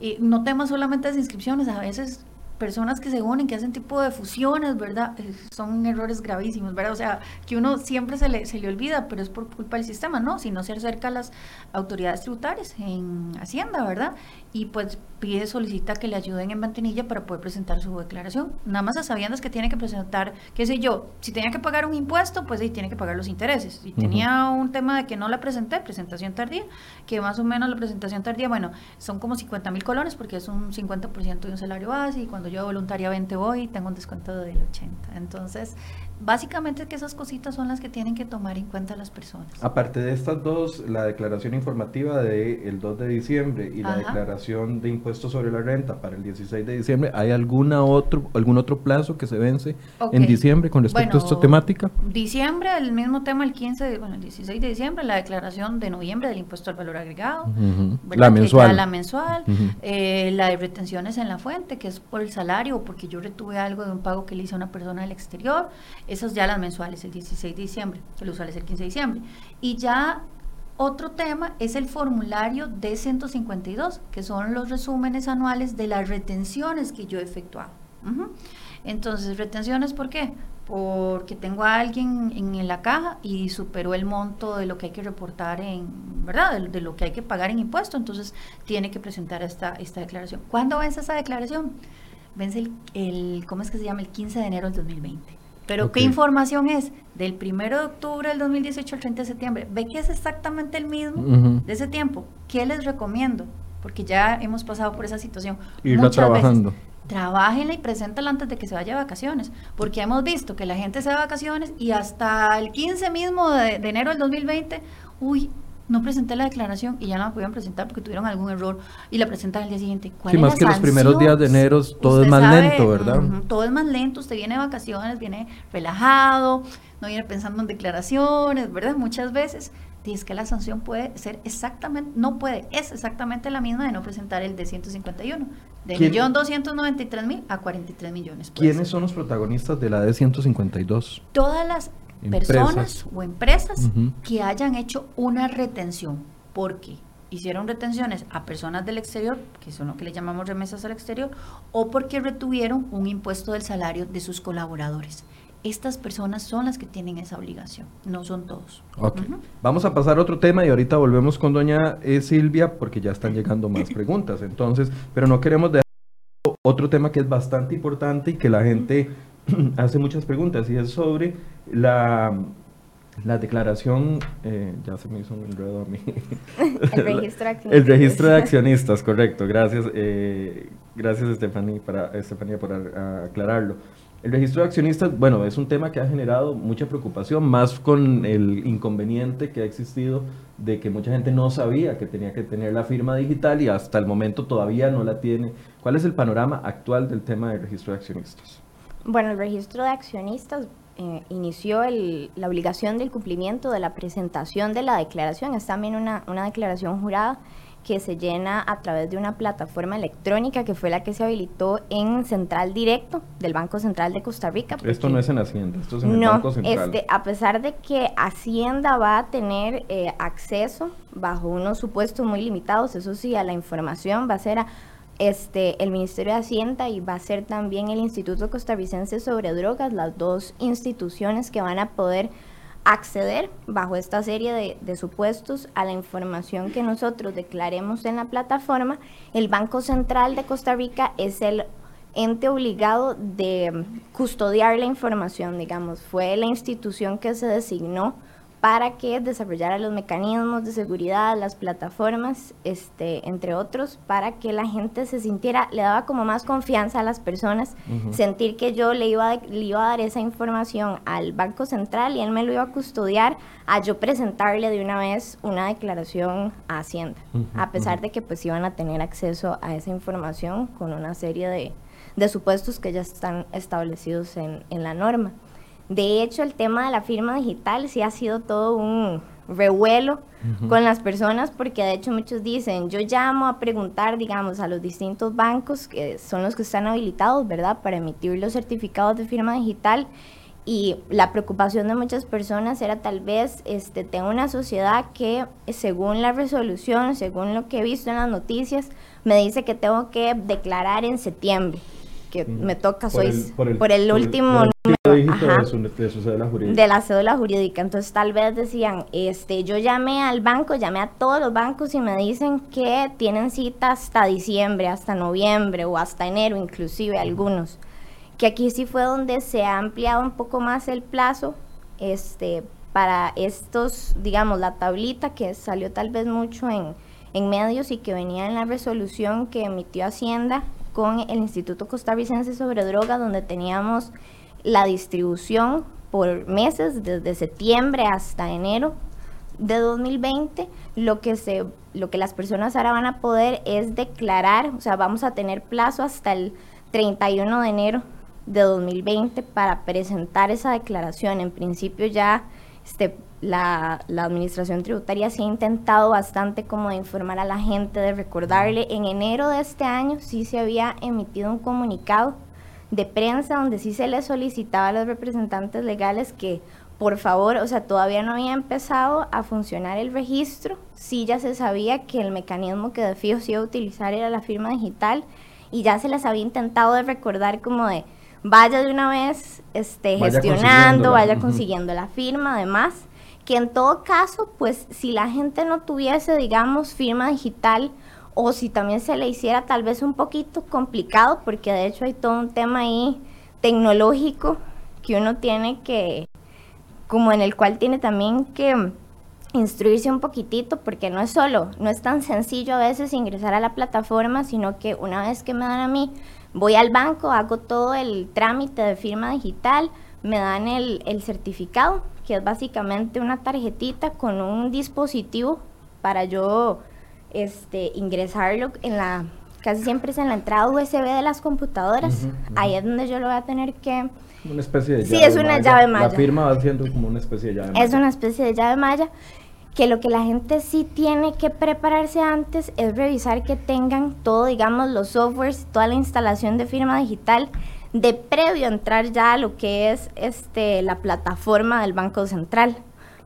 Y no temas solamente las inscripciones, a veces personas que se unen, que hacen tipo de fusiones, ¿verdad? Eh, Son errores gravísimos, ¿verdad? O sea, que uno siempre se le, se le olvida, pero es por culpa del sistema, ¿no? Si no se acerca a las autoridades tributarias en Hacienda, ¿verdad? Y pues pide, solicita que le ayuden en Mantenilla para poder presentar su declaración. Nada más a sabiendas que tiene que presentar, qué sé yo, si tenía que pagar un impuesto, pues sí, tiene que pagar los intereses. Si tenía un tema de que no la presenté, presentación tardía, que más o menos la presentación tardía, bueno, son como 50 mil colones porque es un 50% de un salario base y cuando yo voluntariamente voy tengo un descuento del 80. Entonces, básicamente que esas cositas son las que tienen que tomar en cuenta las personas. Aparte de estas dos, la declaración informativa del 2 de diciembre y la declaración de impuestos sobre la renta para el 16 de diciembre, ¿hay alguna otro, algún otro plazo que se vence en diciembre con respecto a esta temática? Diciembre, el mismo tema, el 15, de- bueno, el 16 de diciembre, la declaración de noviembre del impuesto al valor agregado. La mensual. la mensual, Ujú. eh, la de retenciones en la fuente, que es por el salario o porque yo retuve algo de un pago que le hice a una persona del exterior. Esas ya las mensuales, el 16 de diciembre, el usual es el 15 de diciembre. Y ya otro tema es el formulario D152, que son los resúmenes anuales de las retenciones que yo he efectuado. Entonces, retenciones, ¿por qué? Porque tengo a alguien en la caja y superó el monto de lo que hay que reportar en, ¿verdad? De, de lo que hay que pagar en impuesto, entonces tiene que presentar esta, esta declaración. ¿Cuándo vence esa declaración? Vence el, el, ¿cómo es que se llama? El 15 de enero del 2020. Pero. ¿qué información es? Del 1 de octubre del 2018 al 30 de septiembre. ¿Ve que es exactamente el mismo de ese tiempo? ¿Qué les recomiendo? Porque ya hemos pasado por esa situación. Irla muchas veces. trabajando. Trabájenla y preséntala antes de que se vaya de vacaciones, porque hemos visto que la gente se va de vacaciones y hasta el 15 mismo de, de enero del 2020, uy, no presenté la declaración y ya no la pudieron presentar porque tuvieron algún error y la presentan al día siguiente. ¿Cuál Sí, es más la que los primeros días de enero todo Usted es más sabe, lento, ¿verdad? todo es más lento, usted viene de vacaciones, viene relajado, no viene pensando en declaraciones, ¿verdad? Muchas veces. Y es que la sanción puede ser exactamente, no puede, es exactamente la misma de no presentar el de 151, de ¿Quién- 1.293.000 a 43 millones. ¿Quiénes ser. son los protagonistas de la D152? Todas las. Personas o empresas que hayan hecho una retención, porque hicieron retenciones a personas del exterior, que son lo que le llamamos remesas al exterior, o porque retuvieron un impuesto del salario de sus colaboradores. Estas personas son las que tienen esa obligación, no son todos. Vamos a pasar a otro tema y ahorita volvemos con doña eh, Silvia porque ya están llegando más preguntas. Entonces, pero no queremos dejar otro tema que es bastante importante y que la gente hace muchas preguntas y es sobre la, la declaración, eh, ya se me hizo un enredo a mí. El registro de accionistas. El registro de accionistas, correcto. Gracias, eh, gracias Estefanía, para, Estefanía por a- aclararlo. El registro de accionistas, bueno, es un tema que ha generado mucha preocupación, más con el inconveniente que ha existido de que mucha gente no sabía que tenía que tener la firma digital y hasta el momento todavía no la tiene. ¿Cuál es el panorama actual del tema del registro de accionistas? Bueno, el registro de accionistas eh, inició el- la obligación del cumplimiento de la presentación de la declaración. Es también una, una declaración jurada que se llena a través de una plataforma electrónica que fue la que se habilitó en Central Directo del Banco Central de Costa Rica. Esto no es en Hacienda, esto es en el no, Banco Central. este, a pesar de que Hacienda va a tener eh, acceso bajo unos supuestos muy limitados, eso sí, a la información va a ser a, este, el Ministerio de Hacienda y va a ser también el Instituto Costarricense sobre Drogas, las dos instituciones que van a poder acceder bajo esta serie de, de supuestos a la información que nosotros declaremos en la plataforma. El Banco Central de Costa Rica es el ente obligado de custodiar la información, digamos. Fue la institución que se designó para que desarrollara los mecanismos de seguridad, las plataformas, este, entre otros, para que la gente se sintiera, le daba como más confianza a las personas, sentir que yo le iba, le iba a dar esa información al Banco Central y él me lo iba a custodiar, a yo presentarle de una vez una declaración a Hacienda, a pesar de que pues iban a tener acceso a esa información con una serie de, de supuestos que ya están establecidos en, en la norma. De hecho, el tema de la firma digital sí ha sido todo un revuelo con las personas porque de hecho muchos dicen, yo llamo a preguntar, digamos, a los distintos bancos que son los que están habilitados, ¿verdad?, para emitir los certificados de firma digital. Y la preocupación de muchas personas era tal vez, este, tengo una sociedad que según la resolución, según lo que he visto en las noticias, me dice que tengo que declarar en septiembre que me toca, soy por el, último de, su, cédula jurídica. De la cédula jurídica. Entonces tal vez decían, este, yo llamé al banco, llamé a todos los bancos y me dicen que tienen cita hasta diciembre, hasta noviembre o hasta enero, inclusive algunos. Que aquí sí fue donde se ha ampliado un poco más el plazo, este, para estos, digamos, la tablita que salió tal vez mucho en, en medios y que venía en la resolución que emitió Hacienda con el Instituto Costarricense sobre Droga, donde teníamos la distribución por meses, desde septiembre hasta enero de 2020, lo que, se, lo que las personas ahora van a poder es declarar, o sea, vamos a tener plazo hasta el 31 de enero de 2020 para presentar esa declaración. En principio ya este, la, administración tributaria sí ha intentado bastante como de informar a la gente, de recordarle. En enero de este año sí se había emitido un comunicado de prensa donde sí se le solicitaba a los representantes legales que por favor, o sea, todavía no había empezado a funcionar el registro, sí ya se sabía que el mecanismo que de fijo se iba a utilizar era la firma digital y ya se les había intentado de recordar como de vaya de una vez este, gestionando, vaya consiguiendo la firma, además que en todo caso, pues si la gente no tuviese, digamos, firma digital o si también se le hiciera tal vez un poquito complicado, porque de hecho hay todo un tema ahí tecnológico que uno tiene que, como en el cual tiene también que instruirse un poquitito, porque no es solo, no es tan sencillo a veces ingresar a la plataforma, sino que una vez que me dan a mí, voy al banco, hago todo el trámite de firma digital, me dan el, el certificado que es básicamente una tarjetita con un dispositivo para yo este, ingresarlo en la, casi siempre es en la entrada USB de las computadoras. Ahí es donde yo lo voy a tener que... Una especie de llave. Sí, es una llave maya. La firma va siendo como una especie de llave. Es una especie de llave maya que lo que la gente sí tiene que prepararse antes es revisar que tengan todo, digamos, los softwares, toda la instalación de firma digital de previo entrar ya a lo que es este la plataforma del Banco Central.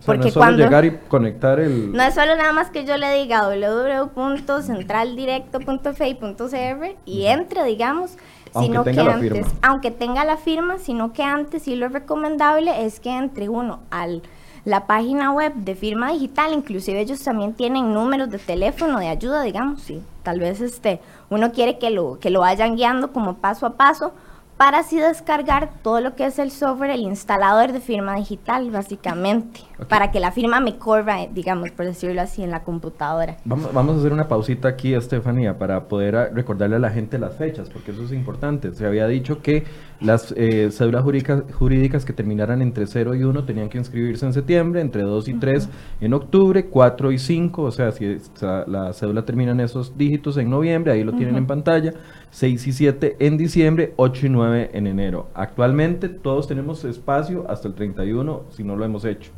Porque no es solo llegar y conectar el... No es solo nada más que yo le diga www.centraldirecto.fi.cr y entre, digamos, sino que antes, aunque tenga la firma, sino que antes sí lo recomendable es que entre uno al la página web de firma digital, inclusive ellos también tienen números de teléfono de ayuda, digamos, si tal vez este uno quiere que lo que lo vayan guiando como paso a paso para así descargar todo lo que es el software, el instalador de firma digital, básicamente, para que la firma me corra, digamos, por decirlo así, en la computadora. Vamos, vamos a hacer una pausita aquí, Estefanía, para poder recordarle a la gente las fechas, porque eso es importante. Se había dicho que las eh, cédulas jurídicas, jurídicas que terminaran entre 0 y 1 tenían que inscribirse en septiembre, entre 2 y 3 en octubre, 4 y 5, o sea, si la cédula termina en esos dígitos en noviembre, ahí lo tienen en pantalla. 6 y 7 en diciembre, 8 y 9 en enero. Actualmente todos tenemos espacio hasta el 31 si no lo hemos hecho.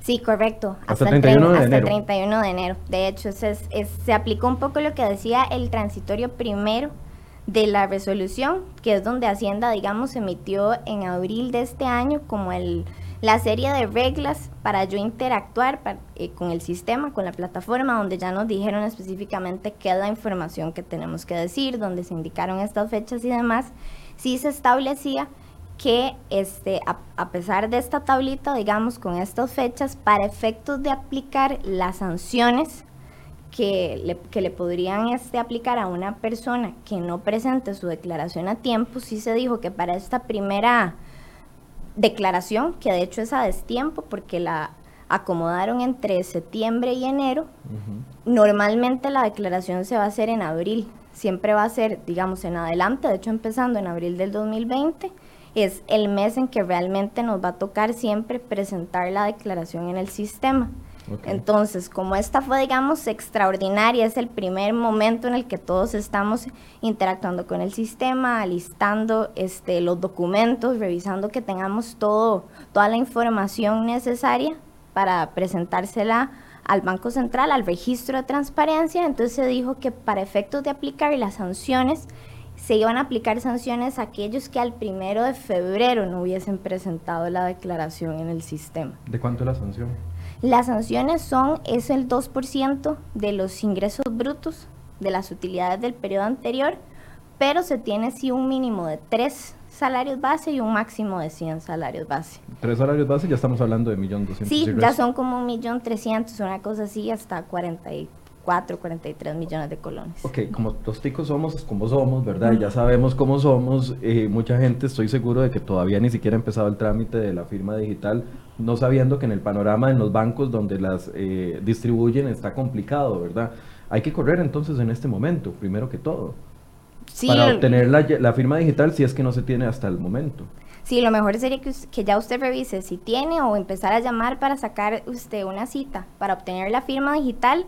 Sí, correcto. Hasta, el 31 de enero. 31 de enero. De hecho, se aplicó un poco lo que decía el transitorio primero de la resolución, que es donde Hacienda, digamos, emitió en abril de este año como el la serie de reglas para yo interactuar eh, con el sistema, con la plataforma, donde ya nos dijeron específicamente qué es la información que tenemos que decir, donde se indicaron estas fechas y demás, sí se establecía que este, a, pesar de esta tablita, digamos, con estas fechas, para efectos de aplicar las sanciones que le, que le podrían este, aplicar a una persona que no presente su declaración a tiempo, sí se dijo que para esta primera declaración, que de hecho es a destiempo, porque la acomodaron entre septiembre y enero. Normalmente la declaración se va a hacer en abril, siempre va a ser, digamos, en adelante, de hecho empezando en abril del 2020, es el mes en que realmente nos va a tocar siempre presentar la declaración en el sistema. Entonces, como esta fue, digamos, extraordinaria, es el primer momento en el que todos estamos interactuando con el sistema, alistando este, los documentos, revisando que tengamos todo, toda la información necesaria para presentársela al Banco Central, al registro de transparencia. Entonces se dijo que para efectos de aplicar las sanciones, se iban a aplicar sanciones a aquellos que al primero de febrero no hubiesen presentado la declaración en el sistema. ¿De cuánto es la sanción? Las sanciones son, es el 2% de los ingresos brutos de las utilidades del periodo anterior, pero se tiene sí un mínimo de tres salarios base y un máximo de 100 salarios base. Tres salarios base, ya estamos hablando de 1.200.000. Sí, ya son como 1.300.000, una cosa así, hasta 44, 43 millones de colones. Ok, como los ticos somos como somos, ¿verdad? Ya sabemos cómo somos. Eh, mucha gente, estoy seguro de que todavía ni siquiera ha empezado el trámite de la firma digital, no sabiendo que en el panorama en los bancos donde las eh, distribuyen está complicado, ¿verdad? Hay que correr entonces en este momento, primero que todo para obtener la, firma digital si es que no se tiene hasta el momento. Sí, lo mejor sería que, que, ya usted revise si tiene o empezar a llamar para sacar usted una cita para obtener la firma digital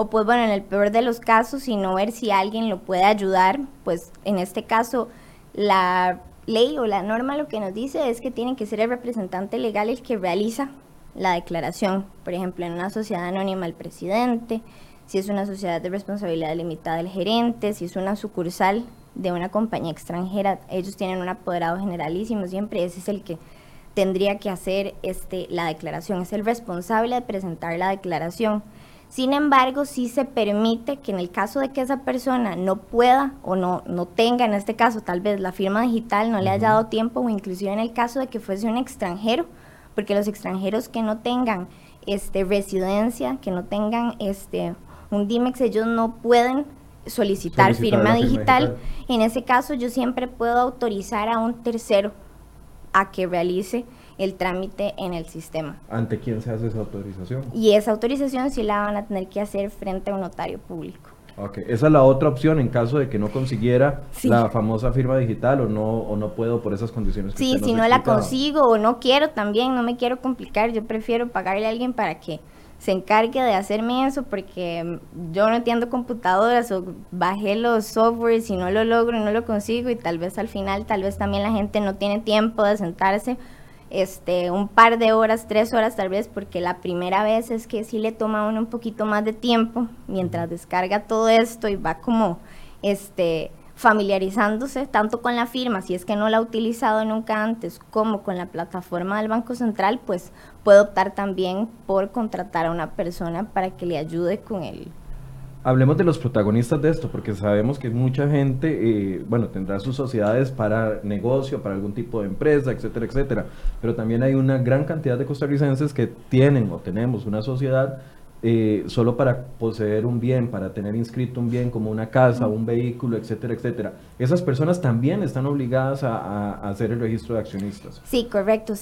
o pues bueno, en el peor de los casos, si no ver si alguien lo puede ayudar, pues en este caso la ley o la norma lo que nos dice es que tiene que ser el representante legal el que realiza la declaración, por ejemplo, en una sociedad anónima el presidente, si es una sociedad de responsabilidad limitada del gerente, si es una sucursal de una compañía extranjera, ellos tienen un apoderado generalísimo, siempre ese es el que tendría que hacer este, la declaración, es el responsable de presentar la declaración. Sin embargo, sí se permite que en el caso de que esa persona no pueda o no, no tenga, en este caso tal vez la firma digital no le haya dado tiempo o inclusive en el caso de que fuese un extranjero, porque los extranjeros que no tengan este, residencia, que no tengan este, un DIMEX ellos no pueden solicitar, firma, digital. En ese caso yo siempre puedo autorizar a un tercero a que realice el trámite en el sistema. ¿Ante quién se hace esa autorización? Y esa autorización sí la van a tener que hacer frente a un notario público. Ok, esa es la otra opción en caso de que no consiguiera la famosa firma digital o no, o no puedo por esas condiciones. Que sí, si no la consigo o no quiero también, no me quiero complicar, yo prefiero pagarle a alguien para que se encargue de hacerme eso porque yo no entiendo computadoras o bajé los softwares y no lo logro, no lo consigo y tal vez al final, tal vez también la gente no tiene tiempo de sentarse este, un par de horas, tres horas tal vez, porque la primera vez es que sí le toma a uno un poquito más de tiempo mientras descarga todo esto y va como este, familiarizándose tanto con la firma, si es que no la ha utilizado nunca antes, como con la plataforma del Banco Central, pues puede optar también por contratar a una persona para que le ayude con él. Hablemos de los protagonistas de esto, porque sabemos que mucha gente, eh, bueno, tendrá sus sociedades para negocio, para algún tipo de empresa, etcétera, etcétera. Pero también hay una gran cantidad de costarricenses que tienen o tenemos una sociedad eh, solo para poseer un bien, para tener inscrito un bien como una casa, un vehículo, etcétera, etcétera. Esas personas también están obligadas a, hacer el registro de accionistas. Sí, correcto.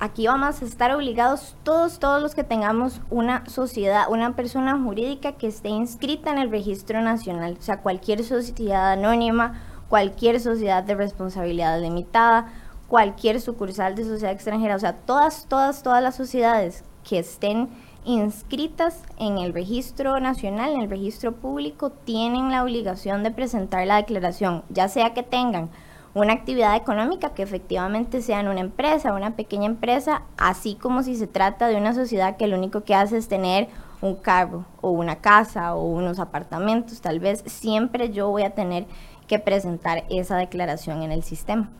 Aquí vamos a estar obligados todos, todos los que tengamos una sociedad, una persona jurídica que esté inscrita en el registro nacional, o sea, cualquier sociedad anónima, cualquier sociedad de responsabilidad limitada, cualquier sucursal de sociedad extranjera, o sea, todas, todas, todas las sociedades que estén inscritas en el registro nacional, en el registro público, tienen la obligación de presentar la declaración, ya sea que tengan una actividad económica que efectivamente sean una empresa, una pequeña empresa, así como si se trata de una sociedad que lo único que hace es tener un carro o una casa o unos apartamentos, tal vez siempre yo voy a tener que presentar esa declaración en el sistema.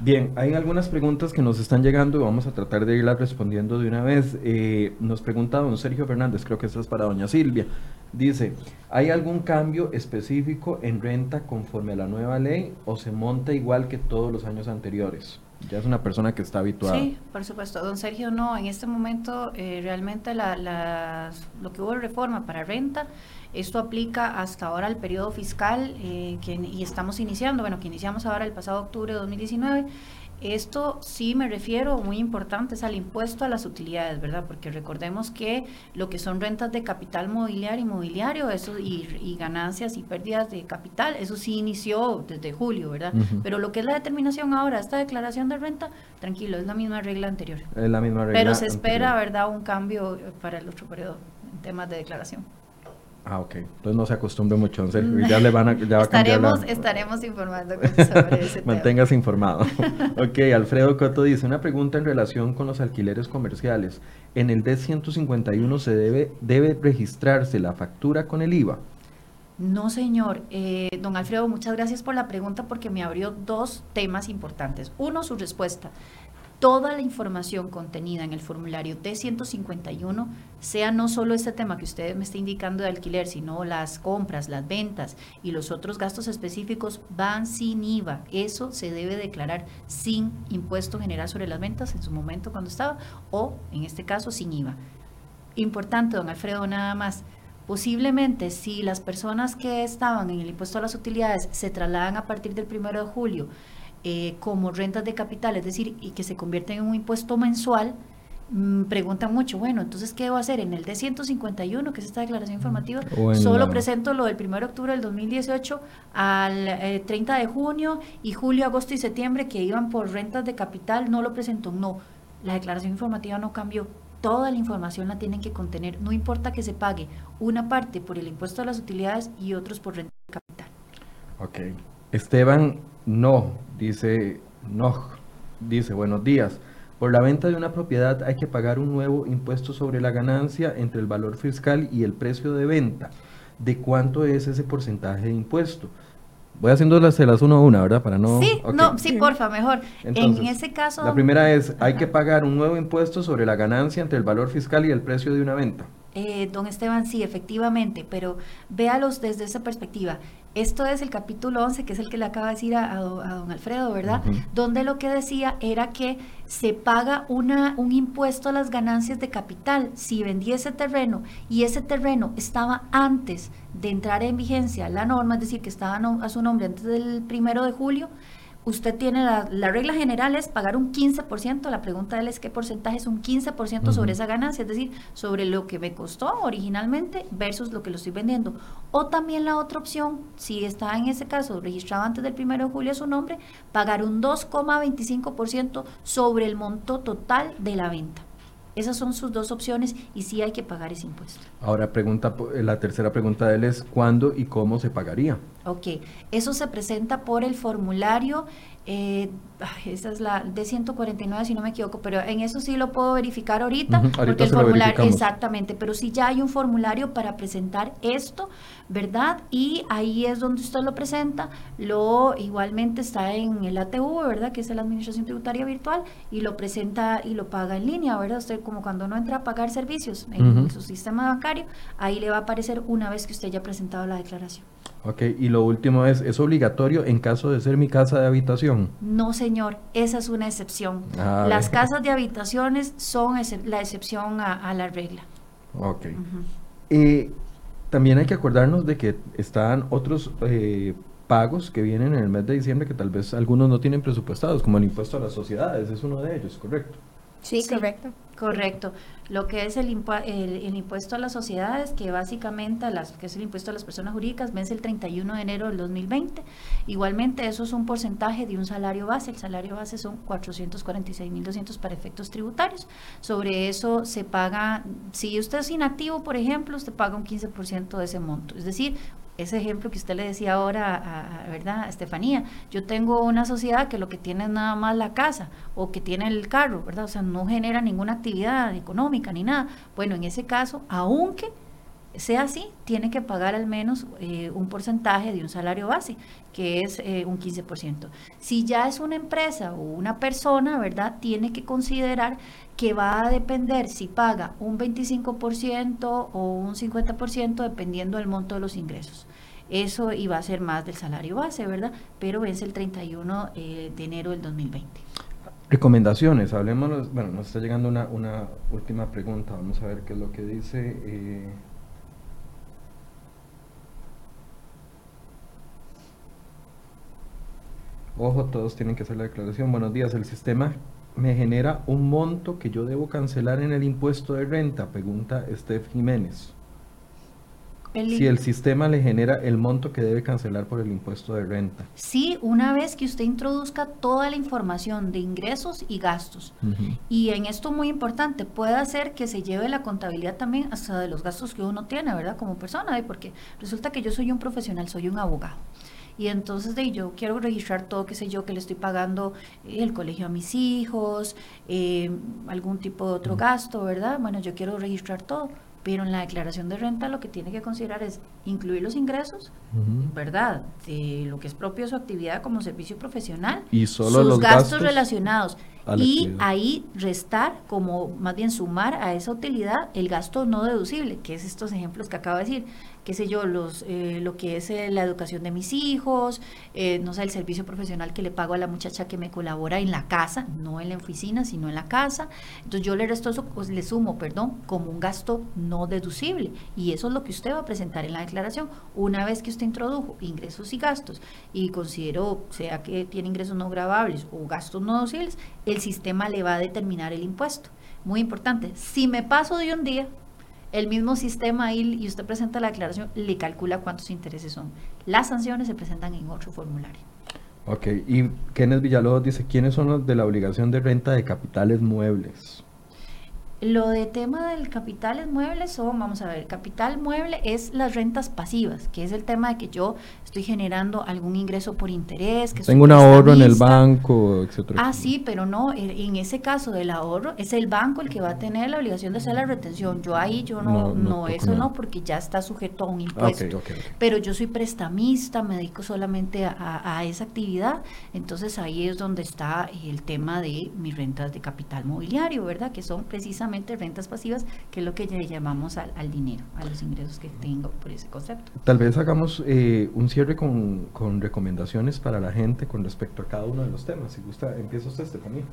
Bien, hay algunas preguntas que nos están llegando y vamos a tratar de irlas respondiendo de una vez. Eh, nos pregunta don Sergio Fernández, creo que esta es para doña Silvia. Dice, ¿hay algún cambio específico en renta conforme a la nueva ley o se monta igual que todos los años anteriores? Ya es una persona que está habituada. Sí, por supuesto. Don Sergio, no, en este momento eh, realmente la, lo que hubo reforma para renta Esto aplica hasta ahora al periodo fiscal eh, que, y estamos iniciando, bueno, que iniciamos ahora el pasado octubre de 2019 esto sí me refiero, muy importante, es al impuesto a las utilidades, ¿verdad? Porque recordemos que lo que son rentas de capital mobiliario y mobiliario, eso y, ganancias y pérdidas de capital, eso sí inició desde julio, ¿verdad? Pero lo que es la determinación ahora, esta declaración de renta, tranquilo, es la misma regla anterior. Es la misma regla. Pero se espera, ¿verdad?, un cambio para el otro periodo en temas de declaración. Ah, ok. Entonces no se acostumbre mucho. Ya le van a, ya va estaremos, a cambiar Estaremos informando sobre ese Manténgase informado. ok, Alfredo Coto dice, una pregunta en relación con los alquileres comerciales. En el D151 se debe, debe registrarse la factura con el IVA. No, señor. Eh, don Alfredo, muchas gracias por la pregunta porque me abrió dos temas importantes. Uno, su respuesta toda la información contenida en el formulario T151, sea no solo este tema que usted me está indicando de alquiler, sino las compras, las ventas y los otros gastos específicos, van sin IVA. Eso se debe declarar sin impuesto general sobre las ventas en su momento cuando estaba, o en este caso sin IVA. Importante, don Alfredo, nada más. Posiblemente si las personas que estaban en el impuesto a las utilidades se trasladan a partir del primero de julio, eh, como rentas de capital, es decir, y que se convierten en un impuesto mensual, mm, preguntan mucho, bueno, entonces, ¿qué debo hacer? En el D151, que es esta declaración informativa, solo presento lo del 1 de octubre del 2018 al 30 eh, de junio y julio, agosto y septiembre que iban por rentas de capital, no lo presento. No, la declaración informativa no cambió. Toda la información la tienen que contener, no importa que se pague una parte por el impuesto a las utilidades y otros por renta de capital. Ok. Esteban no, dice no, dice buenos días. Por la venta de una propiedad hay que pagar un nuevo impuesto sobre la ganancia entre el valor fiscal y el precio de venta. ¿De cuánto es ese porcentaje de impuesto? Voy haciendo las, las uno a una, ¿verdad? Para no... Sí, no, sí, porfa, mejor. en ese caso... La primera es, hay que pagar un nuevo impuesto sobre la ganancia entre el valor fiscal y el precio de una venta. Eh, don Esteban, sí, efectivamente, pero véalos desde esa perspectiva. Esto es el capítulo 11, que es el que le acaba de decir a, don Alfredo, ¿verdad? Donde lo que decía era que se paga una, un impuesto a las ganancias de capital. Si vendía ese terreno y ese terreno estaba antes de entrar en vigencia la norma, es decir, que estaba a su nombre antes del primero de julio, usted tiene la, la, regla general es pagar un 15%, la pregunta de él es qué porcentaje es un 15% sobre esa ganancia, es decir, sobre lo que me costó originalmente versus lo que lo estoy vendiendo. O también la otra opción, si está en ese caso registrado antes del 1 de julio su nombre, pagar un 2,25% sobre el monto total de la venta. Esas son sus dos opciones y sí hay que pagar ese impuesto. Ahora, pregunta, la tercera pregunta de él es ¿cuándo y cómo se pagaría? Ok, eso se presenta por el formulario eh, esa es la de 149 si no me equivoco, pero en eso sí lo puedo verificar ahorita, porque el formulario, exactamente, pero sí ya hay un formulario para presentar esto, ¿verdad? Y ahí es donde usted lo presenta, lo igualmente está en el ATV, ¿verdad? Que es la Administración Tributaria Virtual, y lo presenta y lo paga en línea, ¿verdad? Usted como cuando no entra a pagar servicios en su sistema bancario, ahí le va a aparecer una vez que usted haya presentado la declaración. Ok, y lo último es, ¿es obligatorio en caso de ser mi casa de habitación? No, señor, esa es una excepción. Ah, Las casas de habitaciones son la excepción a, la regla. Ok. y también hay que acordarnos de que están otros eh, pagos que vienen en el mes de diciembre que tal vez algunos no tienen presupuestados, como el impuesto a las sociedades, es uno de ellos, ¿correcto? Sí, correcto. Correcto. Lo que es el, el, impuesto a las sociedades, que básicamente las, que es el impuesto a las personas jurídicas, vence el 31 de enero del 2020. Igualmente, eso es un porcentaje de un salario base. El salario base son 446.200 para efectos tributarios. Sobre eso se paga, si usted es inactivo, por ejemplo, usted paga un 15% de ese monto. Es decir, ese ejemplo que usted le decía ahora, a, ¿verdad, Estefanía? Yo tengo una sociedad que lo que tiene es nada más la casa o que tiene el carro, ¿verdad? O sea, no genera ninguna actividad económica ni nada. Bueno, en ese caso, aunque sea así, tiene que pagar al menos eh, un porcentaje de un salario base, que es eh, un 15%. Si ya es una empresa o una persona, ¿verdad? Tiene que considerar que va a depender si paga un 25% o un 50% dependiendo del monto de los ingresos. Eso iba a ser más del salario base, ¿verdad? Pero vence el 31 eh, de enero del 2020. Recomendaciones, hablemos, bueno, nos está llegando una, una última pregunta, vamos a ver qué es lo que dice. Eh. Ojo, todos tienen que hacer la declaración. Buenos días, el sistema me genera un monto que yo debo cancelar en el impuesto de renta, pregunta Steph Jiménez si el sistema le genera el monto que debe cancelar por el impuesto de renta. Sí, una vez que usted introduzca toda la información de ingresos y gastos. Y en esto muy importante, puede hacer que se lleve la contabilidad también hasta de los gastos que uno tiene, ¿verdad? Como persona, porque resulta que yo soy un profesional, soy un abogado y entonces de yo quiero registrar todo, qué sé yo, que le estoy pagando eh, el colegio a mis hijos, eh, algún tipo de otro gasto, ¿verdad? Bueno, yo quiero registrar todo, pero en la declaración de renta lo que tiene que considerar es incluir los ingresos, ¿verdad? De lo que es propio de su actividad como servicio profesional, y solo sus los gastos, relacionados. y ahí restar, como más bien sumar a esa utilidad el gasto no deducible, que es estos ejemplos que acabo de decir qué sé yo, los, eh, lo que es eh, la educación de mis hijos, eh, no sé, el servicio profesional que le pago a la muchacha que me colabora en la casa, no en la oficina, sino en la casa. Entonces yo le resto pues, le sumo, perdón, como un gasto no deducible. Y eso es lo que usted va a presentar en la declaración. Una vez que usted introdujo ingresos y gastos y consideró, sea que tiene ingresos no grabables o gastos no deducibles, el sistema le va a determinar el impuesto. Muy importante, si me paso de un día, el mismo sistema ahí, y usted presenta la declaración, le calcula cuántos intereses son. Las sanciones se presentan en otro formulario. Ok, y Kenneth Villalobos dice, ¿quiénes son los de la obligación de renta de capitales muebles? Lo de tema del capital muebles son, vamos a ver, capital mueble es las rentas pasivas, que es el tema de que yo estoy generando algún ingreso por interés. Que Tengo un ahorro en el banco, etcétera. Ah, sí, pero no, en ese caso del ahorro es el banco el que va a tener la obligación de hacer la retención. Yo ahí, yo no, no, eso no, porque ya está sujeto a un impuesto. Pero yo soy prestamista, me dedico solamente a, a esa actividad, entonces ahí es donde está el tema de mis rentas de capital mobiliario, ¿verdad? Que son precisamente rentas pasivas, que es lo que le llamamos al, dinero, a los ingresos que tengo por ese concepto. Tal vez hagamos eh, un cierre con, con, recomendaciones para la gente con respecto a cada uno de los temas. Si gusta, empieza usted, Estefanía.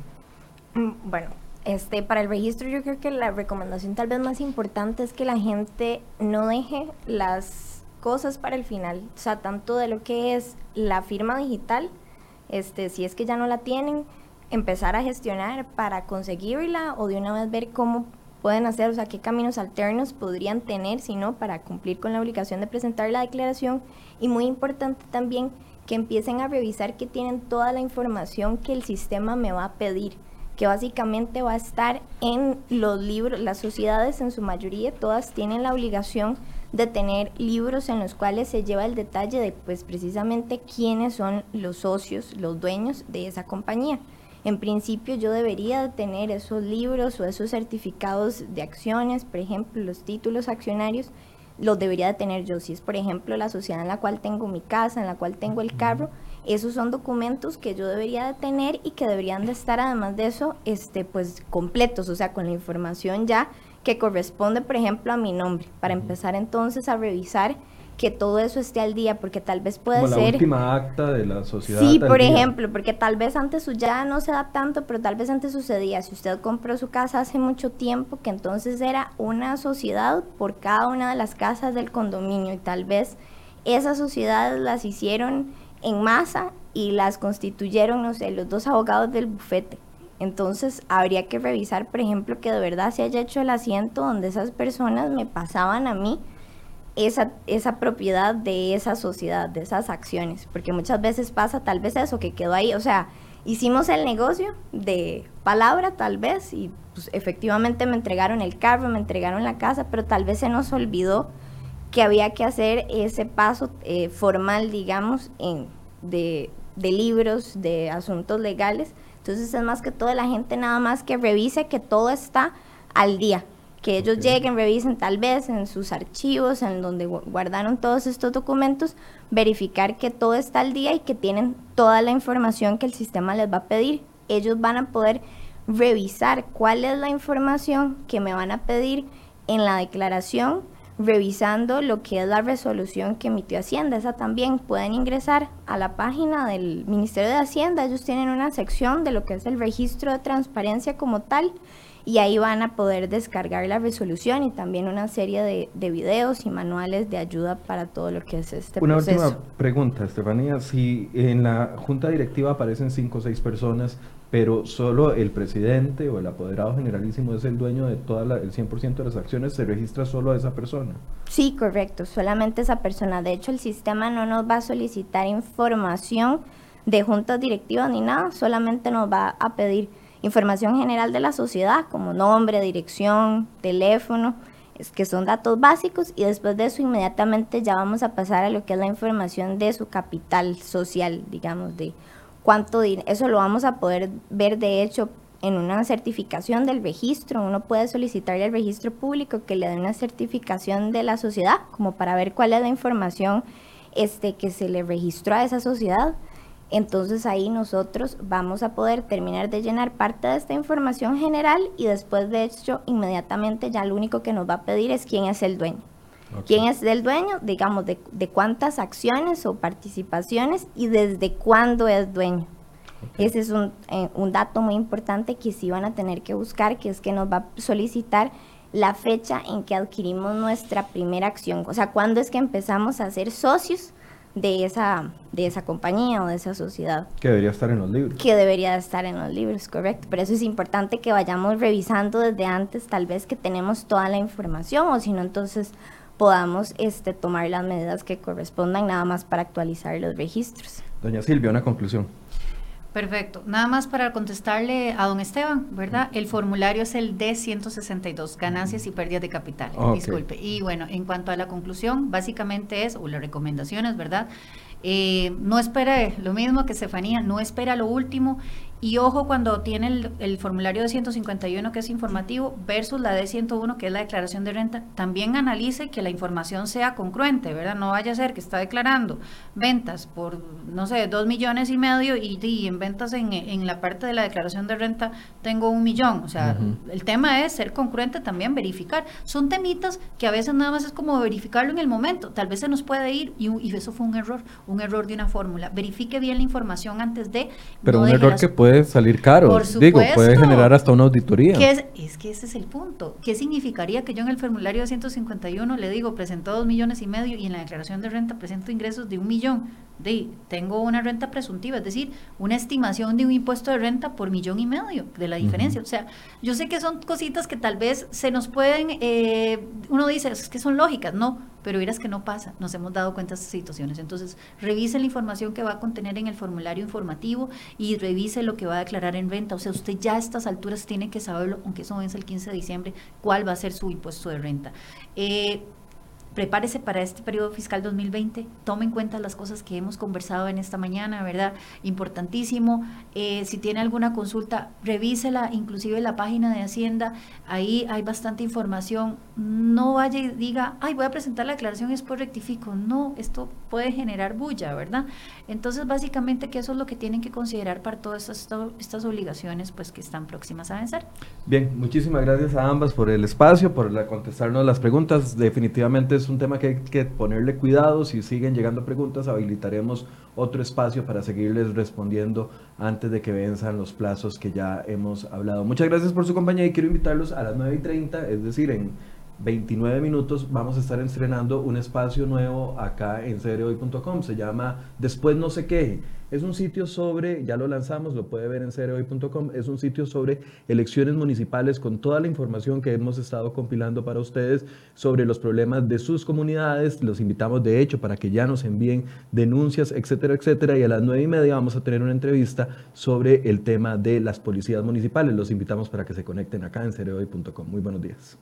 Mm, bueno, este, para el registro yo creo que la recomendación tal vez más importante es que la gente no deje las cosas para el final, o sea, tanto de lo que es la firma digital, este, si es que ya no la tienen, empezar a gestionar para conseguirla o de una vez ver cómo pueden hacer, o sea, qué caminos alternos podrían tener, si no, para cumplir con la obligación de presentar la declaración. Y muy importante también que empiecen a revisar que tienen toda la información que el sistema me va a pedir, que básicamente va a estar en los libros, las sociedades en su mayoría, todas tienen la obligación de tener libros en los cuales se lleva el detalle de, pues, precisamente quiénes son los socios, los dueños de esa compañía en principio yo debería tener esos libros o esos certificados de acciones, por ejemplo, los títulos accionarios, los debería de tener yo. Si es, por ejemplo, la sociedad en la cual tengo mi casa, en la cual tengo el carro, esos son documentos que yo debería de tener y que deberían de estar, además de eso, este, pues completos, o sea, con la información ya que corresponde, por ejemplo, a mi nombre, para empezar entonces a revisar que todo eso esté al día, porque tal vez puede Como ser... la última acta de la sociedad. Sí, por ejemplo, porque tal vez antes ya no se da tanto, pero tal vez antes sucedía, si usted compró su casa hace mucho tiempo, que entonces era una sociedad por cada una de las casas del condominio y tal vez esas sociedades las hicieron en masa y las constituyeron, no sé, los dos abogados del bufete. Entonces habría que revisar, por ejemplo, que de verdad se haya hecho el asiento donde esas personas me pasaban a mí esa, esa propiedad de esa sociedad, de esas acciones, porque muchas veces pasa tal vez eso, que quedó ahí, o sea, hicimos el negocio de palabra tal vez y pues, efectivamente me entregaron el carro, me entregaron la casa, pero tal vez se nos olvidó que había que hacer ese paso eh, formal, digamos, en, de, libros, de asuntos legales. Entonces es más que todo la gente nada más que revise que todo está al día, que ellos lleguen, revisen tal vez en sus archivos, en donde guardaron todos estos documentos, verificar que todo está al día y que tienen toda la información que el sistema les va a pedir. Ellos van a poder revisar cuál es la información que me van a pedir en la declaración, revisando lo que es la resolución que emitió Hacienda. Esa también pueden ingresar a la página del Ministerio de Hacienda. Ellos tienen una sección de lo que es el registro de transparencia como tal y ahí van a poder descargar la resolución y también una serie de, de videos y manuales de ayuda para todo lo que es este una proceso. Una última pregunta, Estefanía. Si en la junta directiva aparecen cinco o seis personas, pero solo el presidente o el apoderado generalísimo es el dueño de toda la, el 100% de las acciones, se registra solo a esa persona. Sí, correcto, solamente esa persona. De hecho, el sistema no nos va a solicitar información de juntas directivas ni nada, solamente nos va a pedir información general de la sociedad, como nombre, dirección, teléfono, es que son datos básicos y después de eso inmediatamente ya vamos a pasar a lo que es la información de su capital social, digamos, de cuánto eso lo vamos a poder ver de hecho en una certificación del registro, uno puede solicitarle al registro público que le dé una certificación de la sociedad, como para ver cuál es la información este, que se le registró a esa sociedad. Entonces ahí nosotros vamos a poder terminar de llenar parte de esta información general y después de hecho inmediatamente ya lo único que nos va a pedir es quién es el dueño. ¿Quién es el dueño? Digamos, de, cuántas acciones o participaciones y desde cuándo es dueño. Ese es un, eh, un, dato muy importante que sí van a tener que buscar, que es que nos va a solicitar la fecha en que adquirimos nuestra primera acción. O sea, cuándo es que empezamos a ser socios de esa, de esa compañía o de esa sociedad. Que debería estar en los libros. Que debería estar en los libros, correcto. Pero eso es importante que vayamos revisando desde antes, tal vez que tenemos toda la información o si no, entonces podamos este, tomar las medidas que correspondan nada más para actualizar los registros. Doña Silvia, una conclusión. Perfecto. Nada más para contestarle a don Esteban, ¿verdad? El formulario es el D162, ganancias y pérdidas de capital. Disculpe. Y bueno, en cuanto a la conclusión, básicamente es, o las recomendaciones, ¿verdad? Eh, no espere lo mismo que Estefanía, no espera lo último y ojo cuando tiene el, formulario de 151 que es informativo versus la de 101 que es la declaración de renta, también analice que la información sea congruente, ¿verdad? No vaya a ser que está declarando ventas por, no sé, dos millones y medio y, en ventas en, en, la parte de la declaración de renta tengo un millón. O sea, el tema es ser congruente también, verificar. Son temitas que a veces nada más es como verificarlo en el momento. Tal vez se nos puede ir y, y eso fue un error, un error de una fórmula. Verifique bien la información antes de... Pero un error que puede salir caro. Digo, puede generar hasta una auditoría. es, es, que ese es el punto. ¿Qué significaría que yo en el formulario de 151 le digo presento dos millones y medio y en la declaración de renta presento ingresos de un millón? De, tengo una renta presuntiva, es decir, una estimación de un impuesto de renta por millón y medio de la diferencia. O sea, yo sé que son cositas que tal vez se nos pueden, eh, uno dice, es que son lógicas, no, pero verás que no pasa, nos hemos dado cuenta de estas situaciones. Entonces, revise la información que va a contener en el formulario informativo y revise lo que va a declarar en renta. O sea, usted ya a estas alturas tiene que saberlo, aunque eso vence el 15 de diciembre, cuál va a ser su impuesto de renta. Eh, prepárese para este periodo fiscal 2020, tome en cuenta las cosas que hemos conversado en esta mañana, ¿verdad? Importantísimo. Eh, si tiene alguna consulta, revísela, inclusive la página de Hacienda, ahí hay bastante información. No vaya y diga, ay, voy a presentar la declaración y después rectifico. No, esto puede generar bulla, ¿verdad? Entonces, básicamente que eso es lo que tienen que considerar para todas estas, obligaciones pues que están próximas a vencer. Bien, muchísimas gracias a ambas por el espacio, por contestarnos las preguntas. Definitivamente un tema que hay que ponerle cuidado. Si siguen llegando preguntas, habilitaremos otro espacio para seguirles respondiendo antes de que venzan los plazos que ya hemos hablado. Muchas gracias por su compañía y quiero invitarlos a las 9 y 30, es decir, en 29 minutos vamos a estar estrenando un espacio nuevo acá en cereoy.com. Se llama Después no se queje. Es un sitio sobre, ya lo lanzamos, lo puede ver en cereoy.com, es un sitio sobre elecciones municipales con toda la información que hemos estado compilando para ustedes sobre los problemas de sus comunidades. Los invitamos de hecho para que ya nos envíen denuncias, etcétera, etcétera. Y a las nueve y media vamos a tener una entrevista sobre el tema de las policías municipales. Los invitamos para que se conecten acá en cereoy.com. Muy buenos días.